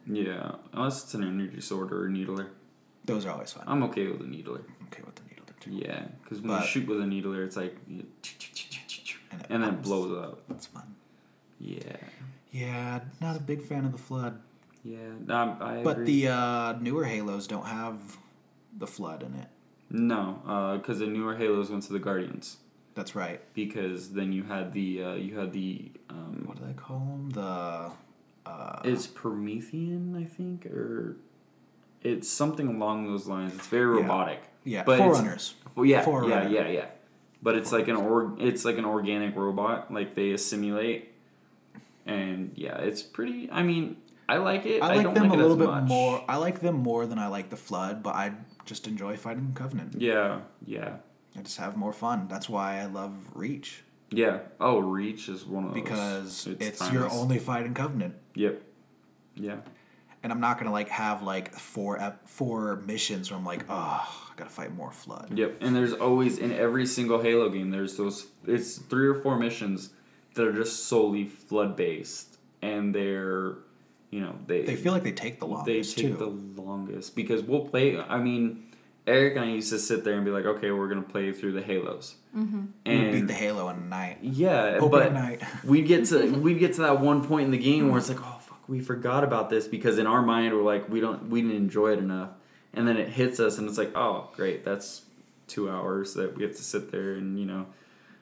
yeah unless it's an energy sword or a needler Those are always fun. i'm okay with a needler I'm okay with the needle too. Yeah, because when But- you shoot with a needler, it's like, And it and then it blows up. That's fun. Yeah, Yeah, not a big fan of the flood. yeah. Um, I But agree. the uh, newer Halos don't have the flood in it. no, because the newer Halos went to the Guardians. That's right. Because then you had the uh, you had the um, What do they call them? The uh, it's Promethean, I think, or it's something along those lines. It's very Yeah. robotic. yeah but Forerunners. Well, yeah, Forerunner. yeah, yeah, yeah. but it's like an org. it's like an organic robot, like they assimilate, and yeah, it's pretty. I mean, I like it. I like don't them like a little bit much. more. I like them more than I like the Flood, but I just enjoy fighting Covenant. Yeah, yeah, I just have more fun. That's why I love Reach yeah. Oh, Reach is one of those because it's, your timeless. only fighting Covenant. Yep. Yeah. And I'm not gonna like have like four ep- four missions where I'm like, oh, I gotta fight more Flood. Yep, and there's always in every single Halo game, there's those. It's three or four missions that are just solely flood based, and they're, you know, they They feel like they take the they longest take too. the longest because we'll play. I mean, Eric and I used to sit there and be like, okay, we're gonna play through the Halos, mm-hmm. We beat the Halo in a night. yeah, Open but night. we'd get to we'd get to that one point in the game where it's like, oh fuck, we forgot about this because in our mind we're like, we don't we didn't enjoy it enough, and then it hits us and it's like, oh great, that's two hours that we have to sit there and you know,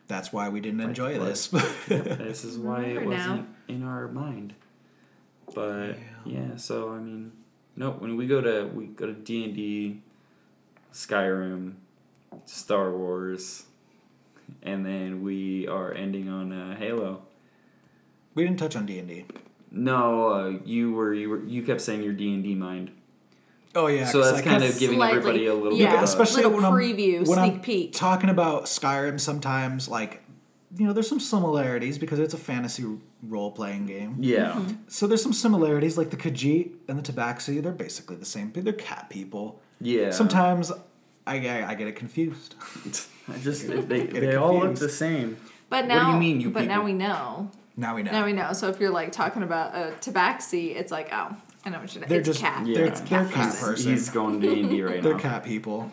That's why we didn't enjoy Flood. this. this is why it wasn't in our mind. But yeah, so I mean, no, when we go to we go to D and D, Skyrim, Star Wars, and then we are ending on uh, Halo. we didn't touch on D and D. No, uh, you were you were you kept saying your D and D mind. Oh yeah, so that's I kind of giving Slightly, everybody a little yeah. bit. Especially Little when I'm, preview, when sneak I'm peek. talking about Skyrim. Sometimes, like, you know, there's some similarities because it's a fantasy role playing game. yeah, Mm-hmm. So there's some similarities, like the Khajiit and the Tabaxi. They're basically the same. They're cat people. yeah. Sometimes I, I, I get it confused. I just they, Get they all look the same. But now, What do now, you mean, you but now we know. Now we know. Now we know. So if you're like talking about a tabaxi, it's like, oh, I know what you're. They're it's just- cat. they're- it's they're cat. cat person. person. He's going D and D right They're cat people.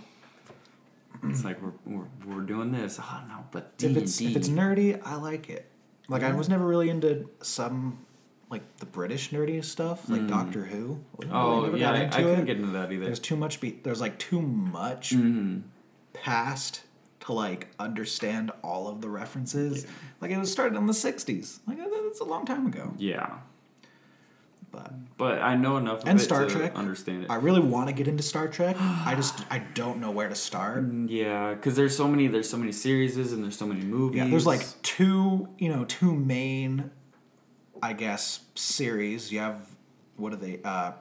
It's like we're, we're, we're doing this. Oh no, but D If and it's D. if it's nerdy, I like it. Like I was never really into some like the British nerdy stuff, like Doctor Who. I Oh never yeah, got I, I into couldn't it. get into that either. There's too much. Be- there's like too much Mm-hmm. past to like understand all of the references. Like it was started in the '60s. Like that's a long time ago. Yeah, But but I know enough of and it Star to Trek. understand it. I really want to get into Star Trek. I just I don't know where to start. yeah, because there's so many there's so many series and there's so many movies. Yeah, there's like two, you know, two main, I guess, series. You have what are they? Uh,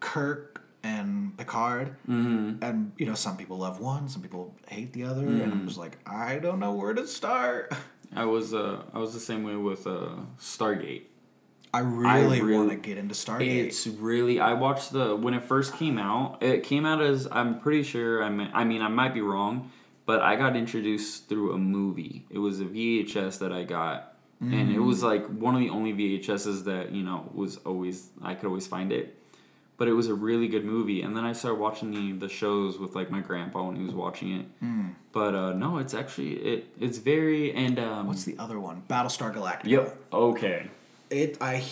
Kirk and Picard, mm-hmm. and you know, some people love one, some people hate the other, and Mm. I'm just like, I don't know where to start. I was uh I was the same way with uh Stargate. I really, really- want to get into Stargate. It's really I watched the when it first came out. It came out as I'm pretty sure I mean I mean I might be wrong, but I got introduced through a movie. It was a VHS that I got, and it was like one of the only VHSs that you know was always I could always find it. But it was a really good movie, and then I started watching the, the shows with like my grandpa when he was watching it. But uh, no, it's actually it it's very and um, What's the other one? Battlestar Galactica. yep okay It I.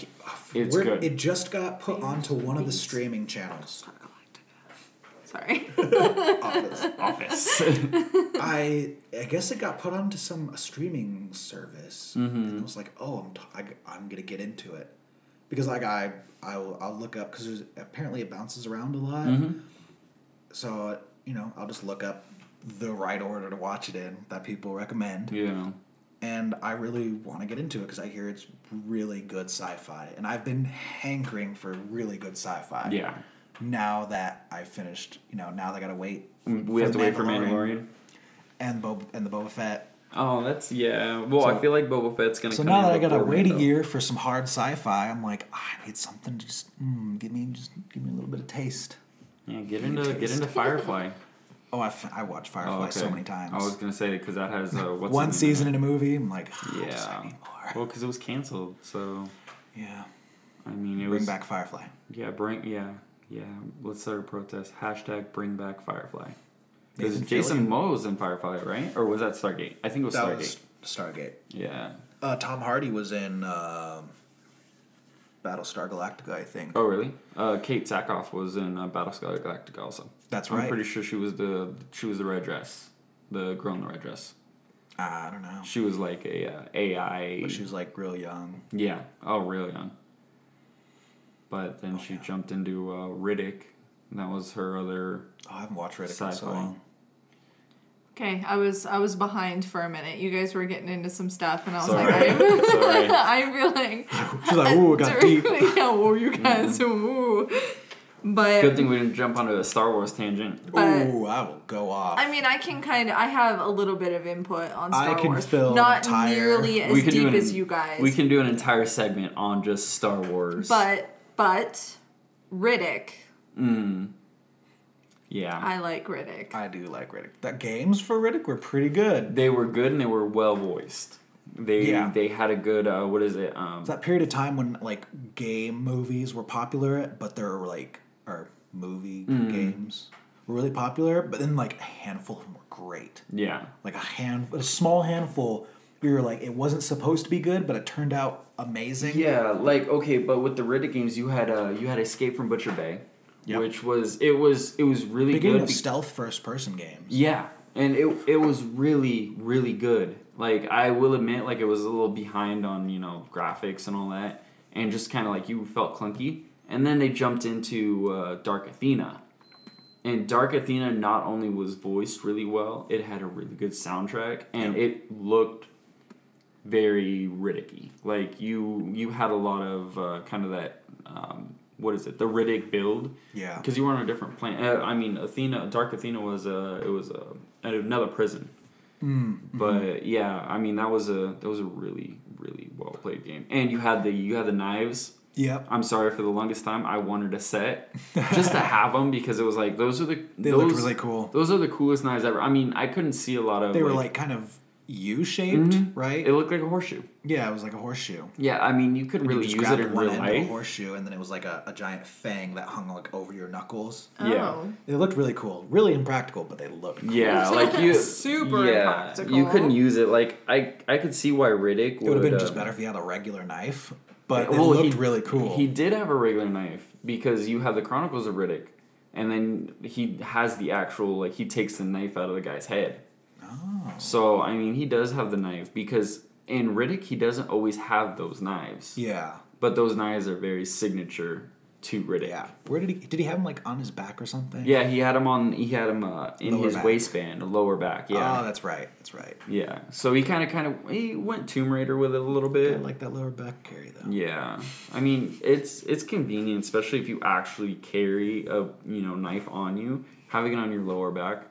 It's good. It just got put onto one of the streaming channels. Sorry. Office. Office I I guess it got put onto some streaming service, Mm-hmm. and I was like, oh, I'm t- I, am gonna get into it because like I I'll, I'll look up because apparently it bounces around a lot, Mm-hmm. so you know I'll just look up the right order to watch it in that people recommend, yeah and I really want to get into it because I hear it's really good sci-fi, and I've been hankering for really good sci-fi. yeah. Now that I finished, you know, now I gotta wait. We have to wait for Mandalorian. and Bob and the Boba Fett. Oh, that's yeah. Well, So- I feel like Boba Fett's gonna. So come now that I gotta wait a year for some hard sci-fi, I'm like, I need something to just mm, give me just give me a little bit of taste. Yeah, get into get into Firefly. Oh, I, f- I watched Firefly Oh, okay. so many times. I was gonna say because that has uh, what's One season in a movie, I'm like, it? yeah, Yeah. I need more. Well, because it was canceled, so yeah, I mean it bring was back Firefly. yeah bring yeah yeah let's start a protest hashtag bring back Firefly. Because Nathan Jason Fillion. Moe was in Firefly, right? Or was that Stargate? I think it was That Stargate. was Stargate. Yeah. Uh, Tom Hardy was in um Battlestar Galactica, I think. Oh really? Uh, Kate Sackhoff was in uh, Battlestar Galactica also. That's right. I'm pretty sure she was the she was the red dress, the girl in the red dress. I don't know, She was like a uh, AI. but she was like real young. Yeah. Oh, real young. But then she jumped into uh, Riddick. And that was her other. Oh, I haven't watched Riddick in so long. Okay, I was I was behind for a minute. You guys were getting into some stuff, and I was Sorry. like, I'm, Sorry. I'm feeling. She's like, ooh, it got deep. yeah, oh, you guys, ooh. But Good thing we didn't jump onto a Star Wars tangent. But- Ooh, I will go off. I mean, I can kind of. I have a little bit of input on Star I Star can Wars. fill Not entire- nearly as we can deep an, as you guys. We can do an entire segment on just Star Wars. But but Riddick, Mm. Yeah. I like Riddick. I do like Riddick. The games for Riddick were pretty good. they were good and they were well voiced. They Yeah. they had a good uh, what is it? Um, It's that period of time when like game movies were popular, but there were like or movie Mm. games were really popular, but then like a handful of them were great. yeah. Like a hand, a small handful. You were like, it wasn't supposed to be good, but it turned out amazing. Yeah, like okay, but with the Riddick games, you had uh, you had Escape from Butcher Bay, Yep. which was it was it was really Beginning good. of be- stealth first person games. Yeah, and it it was really really good. Like I will admit, like it was a little behind on you know graphics and all that, and just kind of like you felt clunky. And then they jumped into uh, Dark Athena, and Dark Athena not only was voiced really well, it had a really good soundtrack, and Yep. it looked very Riddicky. Like you you had a lot of uh, kind of that. Um, what is it? The Riddick build. Yeah. Because you were on a different planet. Uh, I mean, Athena, Dark Athena was a it was a another prison. Mm, But yeah, I mean that was a that was a really really well played game. And you had the you had the knives. Yep. I'm sorry for the longest time I wanted a set just to have them because it was like those are the They those, looked really cool. Those are the coolest knives ever. I mean, I couldn't see a lot of. They were like kind of U shaped, Mhm. right? it looked like a horseshoe. yeah, it was like a horseshoe. Yeah, I mean you couldn't You really just use it in one real end of a life. horseshoe, and then it was like a, a giant fang that hung like over your knuckles. Yeah. Oh. They looked really cool, really impractical, but they looked. Cool. Yeah, like you Super yeah, impractical. You couldn't use it. Like I, I could see why Riddick It would have been uh, just better if he had a regular knife, but Well, it looked he- really cool. He did have a regular knife because you have the Chronicles of Riddick, and then he has the actual like he takes the knife out of the guy's head. Oh. So I mean, he does have the knife because in Riddick he doesn't always have those knives, Yeah, but those knives are very signature to Riddick. yeah. Where did he? Did he have him like on his back or something? Yeah, he had him on. He had him uh, in Lower his back. waistband, lower back. Yeah, Oh, that's right. That's right. yeah. So he kind of, kind of, he went Tomb Raider with it a little bit. I like that lower back carry though. Yeah, I mean it's it's convenient, especially if you actually carry a you know knife on you. Having it on your lower back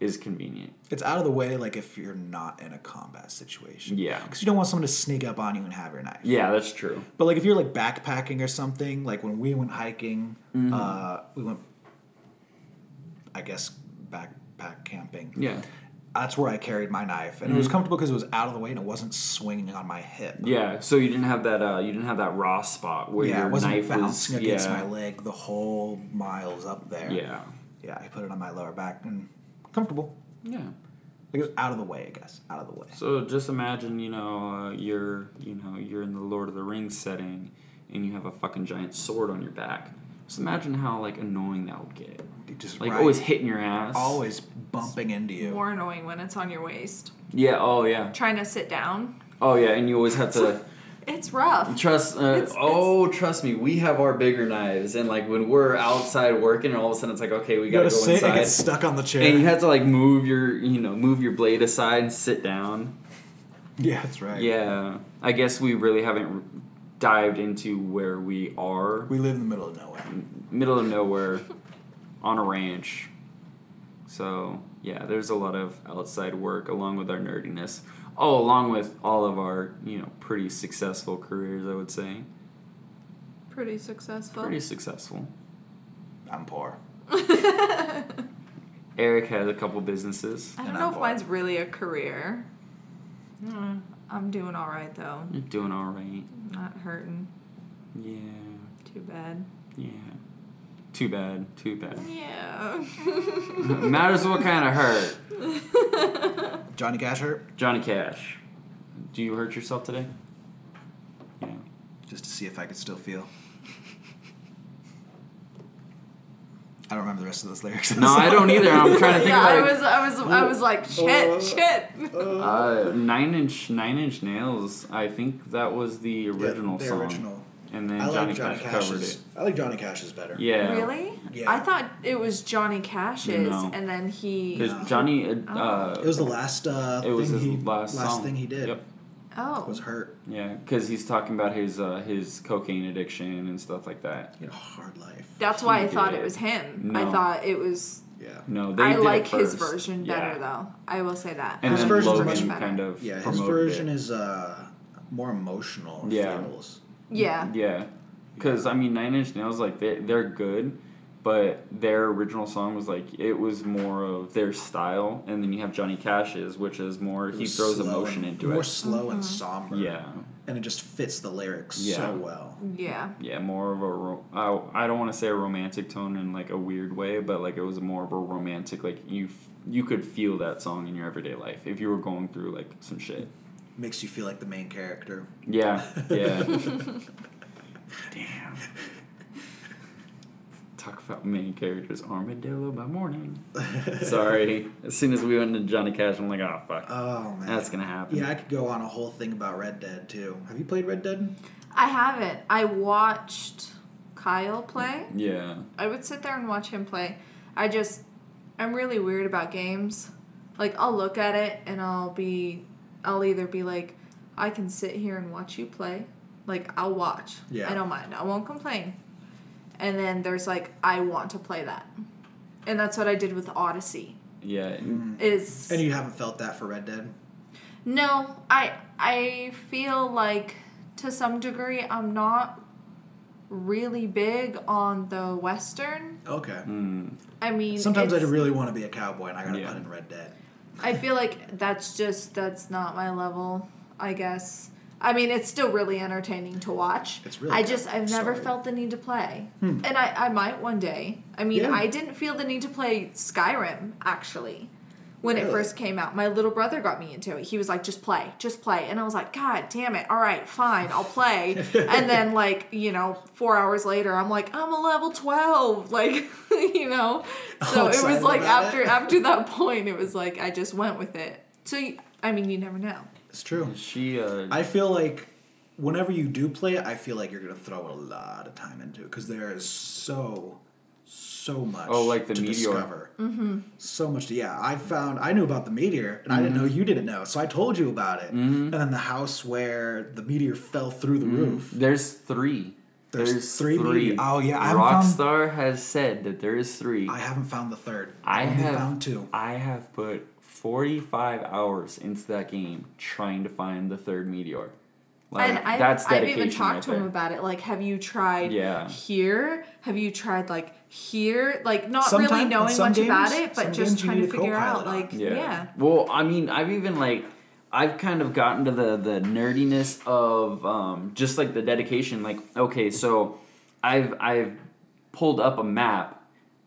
is convenient. It's out of the way, like if you're not in a combat situation. Yeah. because you don't want someone to sneak up on you and have your knife. Yeah, that's true. But like if you're like backpacking or something, like when we went hiking, Mm-hmm. uh, we went, I guess backpack camping. Yeah, That's where I carried my knife, and it was comfortable because it was out of the way and it wasn't swinging on my hip. yeah. So you didn't have that. Uh, you didn't have that raw spot where yeah, your it wasn't knife bouncing was. against yeah, my leg the whole miles up there. yeah, yeah. I put it on my lower back and comfortable. Yeah. Like it was out of the way, I guess. Out of the way. So just imagine, you know, uh, you're, you know, you're in the Lord of the Rings setting, and you have a fucking giant sword on your back. Just imagine how like annoying that would get. It just Like right- always hitting your ass. always bumping into you. More annoying when it's on your waist. Yeah. Oh yeah. Trying to sit down. Oh yeah. And you always have to. It's rough. Trust, uh, It's- oh, trust me. We have our bigger knives, and like when we're outside working, and all of a sudden it's like, okay, we gotta, gotta go sit and inside, get stuck on the chair. and you have to like move your, you know, move your blade aside and sit down. yeah, that's right. Yeah, I guess we really haven't dived into where we are, We live in the middle of nowhere. middle of nowhere, on a ranch. So yeah, there's a lot of outside work along with our nerdiness. Oh, along with all of our, you know, pretty successful careers, I would say. Pretty successful. Pretty successful. I'm poor. Eric has a couple businesses. I don't And know I'm if bored. mine's really a career. Mm, I'm doing all right though. You're doing all right. Not hurting. Yeah. Too bad. Yeah. Too bad. Too bad. Yeah. Matters what kind of hurt. Johnny Cash hurt? Johnny Cash. Do you hurt yourself today? Yeah. Just to see if I could still feel. I don't remember the rest of those lyrics. No, I don't either. I'm trying to think yeah, I was, I was, I was like, shit, shit. Uh, nine inch, nine inch nails. I think that was the original the song. original. And then I Johnny, like Johnny Cash covered Cash's. it. I like Johnny Cash's better. Yeah, Really? Yeah. I thought it was Johnny Cash's, No. and then he. because Johnny. Uh, It was the last uh, it was thing his he last song. thing he did. Yep. Oh. Was hurt. Yeah, because he's talking about his uh, his cocaine addiction and stuff like that. He had a hard life. That's why I thought did. it was him. I thought it was. Yeah. No, they I did it like his first. version Yeah. better, though. I will say that. And His version version's Logan much better. kind of Yeah, his version it. is uh, more emotional. Yeah. Feels. Yeah. Yeah, because I mean, Nine Inch Nails like they they're good, but their original song was like it was more of their style, and then you have Johnny Cash's, which is more he throws emotion and- into more it. More slow and mm-hmm. somber. Yeah, And it just fits the lyrics Yeah. so well. Yeah. yeah, more of a ro- I, I don't want to say a romantic tone in like a weird way, but like it was more of a romantic like you f- you could feel that song in your everyday life if you were going through like some shit. Makes you feel like the main character. Yeah, yeah. Damn. Talk about main characters, Armadillo by morning. Sorry. As soon as we went into Johnny Cash, I'm like, oh fuck, Oh man. that's gonna happen. Yeah, I could go on a whole thing about Red Dead too. Have you played Red Dead? I haven't. I watched Kyle play. Yeah. I would sit there and watch him play. I just, I'm really weird about games. Like, I'll look at it and I'll be, I'll either be like, I can sit here and watch you play. Like, I'll watch. Yeah. I don't mind. I won't complain. And then there's like, I want to play that. And that's what I did with Odyssey. Yeah. Is And you haven't felt that for Red Dead? no, I I feel like to some degree I'm not really big on the western. Okay. Mm. I mean, Sometimes I really want to be a cowboy and I gotta Yeah. put in Red Dead. I feel like that's just that's not my level. I guess. I mean, it's still really entertaining to watch. It's really I just I've never felt the need to play, hmm. and I I might one day. I mean, Yeah. I didn't feel the need to play Skyrim actually. When it first came out, my little brother got me into it. He was like, "Just play, just play," and I was like, "God damn it! All right, fine, I'll play." and then, like you know, four hours later, I'm like, "I'm a level twelve, like you know." So it was like after it. after that point, it was like I just went with it. So I mean, you never know. It's true. She uh I feel like whenever you do play it, I feel like you're gonna throw a lot of time into it because there is so, so much. Oh, like the to meteor. discover. Mm-hmm. So much. To, yeah, I found I knew about the meteor and I didn't know Mm-hmm. you didn't know, so I told you about it. And then the house where the meteor fell through the roof. there's three. There's three meteor- oh, yeah, I haven't found- Rockstar has said that there is three. I haven't found the third. I only have found two. I have put 45 hours into that game trying to find the third meteor. Like and I've, that's I've even talked right to him about it. Like, have you tried Yeah. here? Have you tried like here? Like, not Sometime- really knowing some much about it, but just trying to figure out. Like, Yeah. yeah. Well, I mean, I've even like I've kind of gotten to the the nerdiness of um, just like the dedication. Like, okay, so I've I've pulled up a map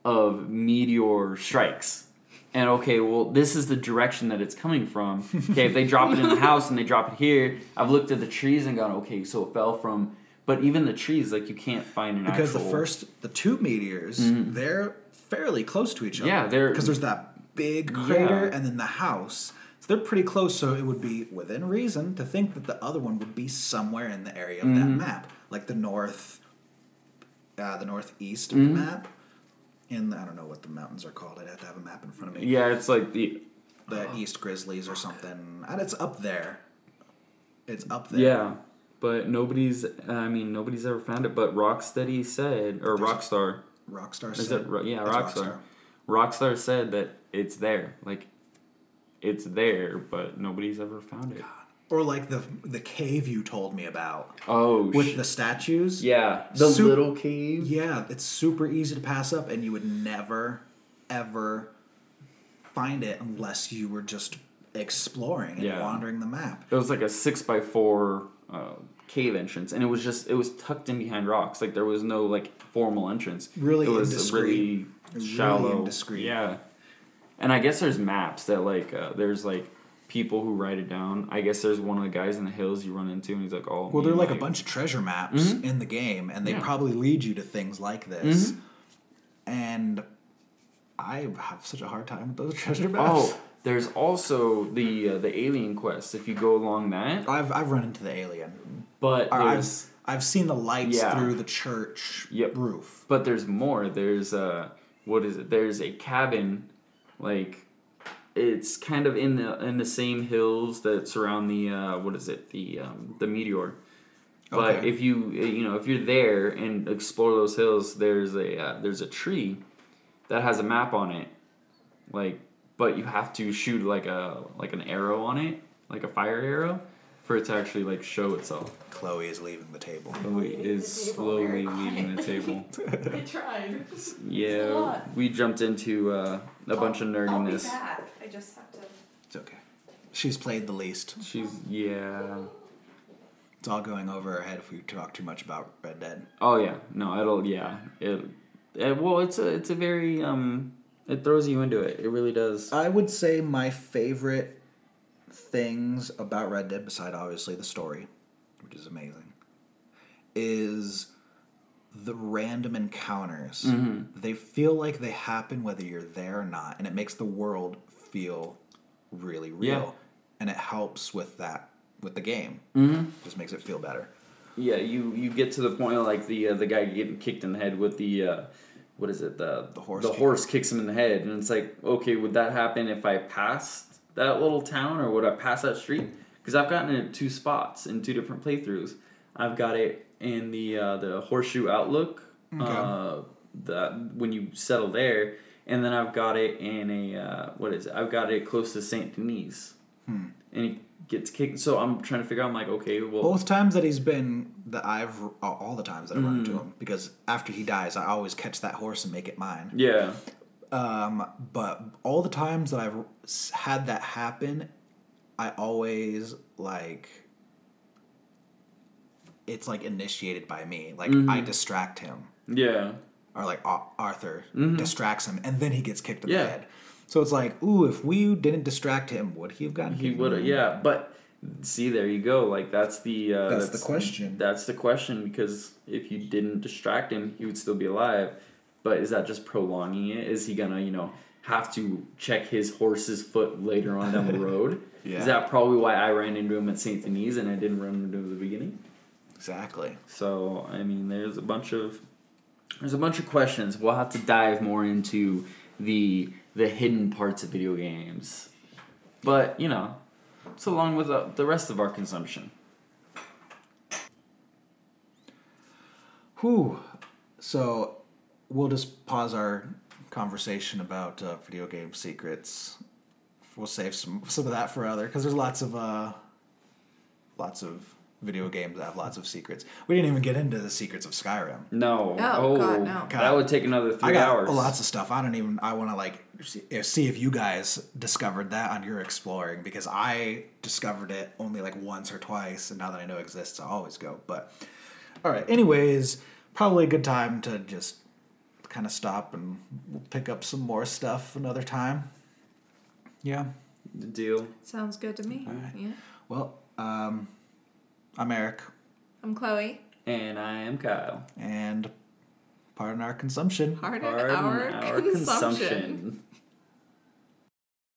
of meteor strikes. And okay, well, this is the direction that it's coming from. Okay, if they drop it in the house and they drop it here, I've looked at the trees and gone, okay, so it fell from. But even the trees, like you can't find an Because actual. the first, the two meteors, they're fairly close to each other. Yeah, they're- because there's that big crater Yeah. and then the house. So they're pretty close. So it would be within reason to think that the other one would be somewhere in the area of that Mm-hmm. map, like the north, uh, the northeast Mm-hmm. of the map. And I don't know what the mountains are called. I'd have to have a map in front of me. yeah, it's like the The East Grizzlies or something, and it's up there. It's up there. Yeah, but nobody's. I mean, nobody's ever found it. But Rocksteady said, or There's Rockstar, Rockstar. is said- it? Yeah, It's Rockstar. Rockstar said that it's there. Like, it's there, but nobody's ever found it. Or like the the cave you told me about Oh, with sh- the statues. yeah, the Sup- little cave. Yeah, it's super easy to pass up, and you would never, ever find it unless you were just exploring and Yeah. wandering the map. It was like a six by four uh, cave entrance, and it was just it was tucked in behind rocks. Like there was no like formal entrance. Really it was indiscreet. really Really shallow. indiscreet. Yeah, and I guess there's maps that like uh, there's like people who write it down. I guess there's one of the guys in the hills you run into, and he's like, "Oh, Well, they're like a bunch of treasure maps in the game, and they Mm-hmm. Yeah. probably lead you to things like this. And I have such a hard time with those treasure maps. Oh, there's also the uh, the alien quest if you go along that. I've I've run into the alien. But I've I've seen the lights Yeah. through the church Yep. roof. But there's more. There's uh what is it? There's a cabin like it's kind of in the in the same hills that surround the uh what is it? The um the meteor. But Okay. if you you know if you're there and explore those hills, there's a uh, there's a tree that has a map on it, like but you have to shoot like a like an arrow on it, like a fire arrow, for it to actually like show itself. Chloe is leaving the table. Chloe is slowly leaving the table. I tried. Yeah, lot. we jumped into uh, a bunch of nerdiness. back. I just have to. It's okay. She's played the least. She's yeah. It's all going over her head if we talk too much about Red Dead. Oh yeah, no, it'll yeah it. it well, it's a it's a very um. It throws you into it. It really does. I would say my favorite things about Red Dead, beside obviously the story, which is amazing, is the random encounters. Mm-hmm. They feel like they happen whether you're there or not, and it makes the world feel really real. Yeah. And it helps with that with the game. Mm-hmm. Just makes it feel better. Yeah, you you get to the point of like the uh, the guy getting kicked in the head with the uh, what is it the The horse the kick. horse kicks him in the head. And it's like okay would that happen if I passed that little town or would I pass that street? Because I've gotten it two spots in two different playthroughs. I've got it in the uh, the horseshoe outlook uh, that when you settle there. And then I've got it in a uh, what is it? I've got it close to Saint Denis Hmm. and he gets kicked so I'm trying to figure out I'm like okay well Both times that he's been that I've all the times that I've run into Mm. him because after he dies, I always catch that horse and make it mine. yeah Um, but all the times that I've had that happen, I always like it's like initiated by me. Like I distract him, yeah or like Arthur Mm-hmm. distracts him, and then he gets kicked in Yeah. the head. So it's like, ooh, if we didn't distract him, would he have gotten? He would have, yeah. But see, there you go. Like that's the uh, That's the question. That's the question because if you didn't distract him, he would still be alive. But is that just prolonging it? Is he gonna, you know, have to check his horse's foot later on down the road? Yeah. Is that probably why I ran into him at Saint Denis and I didn't run into him at the beginning? Exactly. So I mean, there's a bunch of there's a bunch of questions. We'll have to dive more into the the hidden parts of video games, but you know, it's along with uh, the rest of our consumption. Whew. So we'll just pause our conversation about uh, video game secrets. We'll save some some of that for other because there's lots of uh, lots of video games that have lots of secrets. We didn't even get into the secrets of Skyrim. No, Oh, God, no. that would take another three I got hours. lots of stuff. I don't even. I want to like see, see if you guys discovered that on your exploring because I discovered it only like once or twice, and now that I know it exists, I always go. But all right. Anyways, probably a good time to just kind of stop and we'll pick up some more stuff another time. Yeah. deal. Sounds good to me. Alright. Yeah. Well, um, I'm Eric, I'm Chloe. And I am Kyle. and pardon our consumption. Pardon, Pardon our, our consumption. consumption.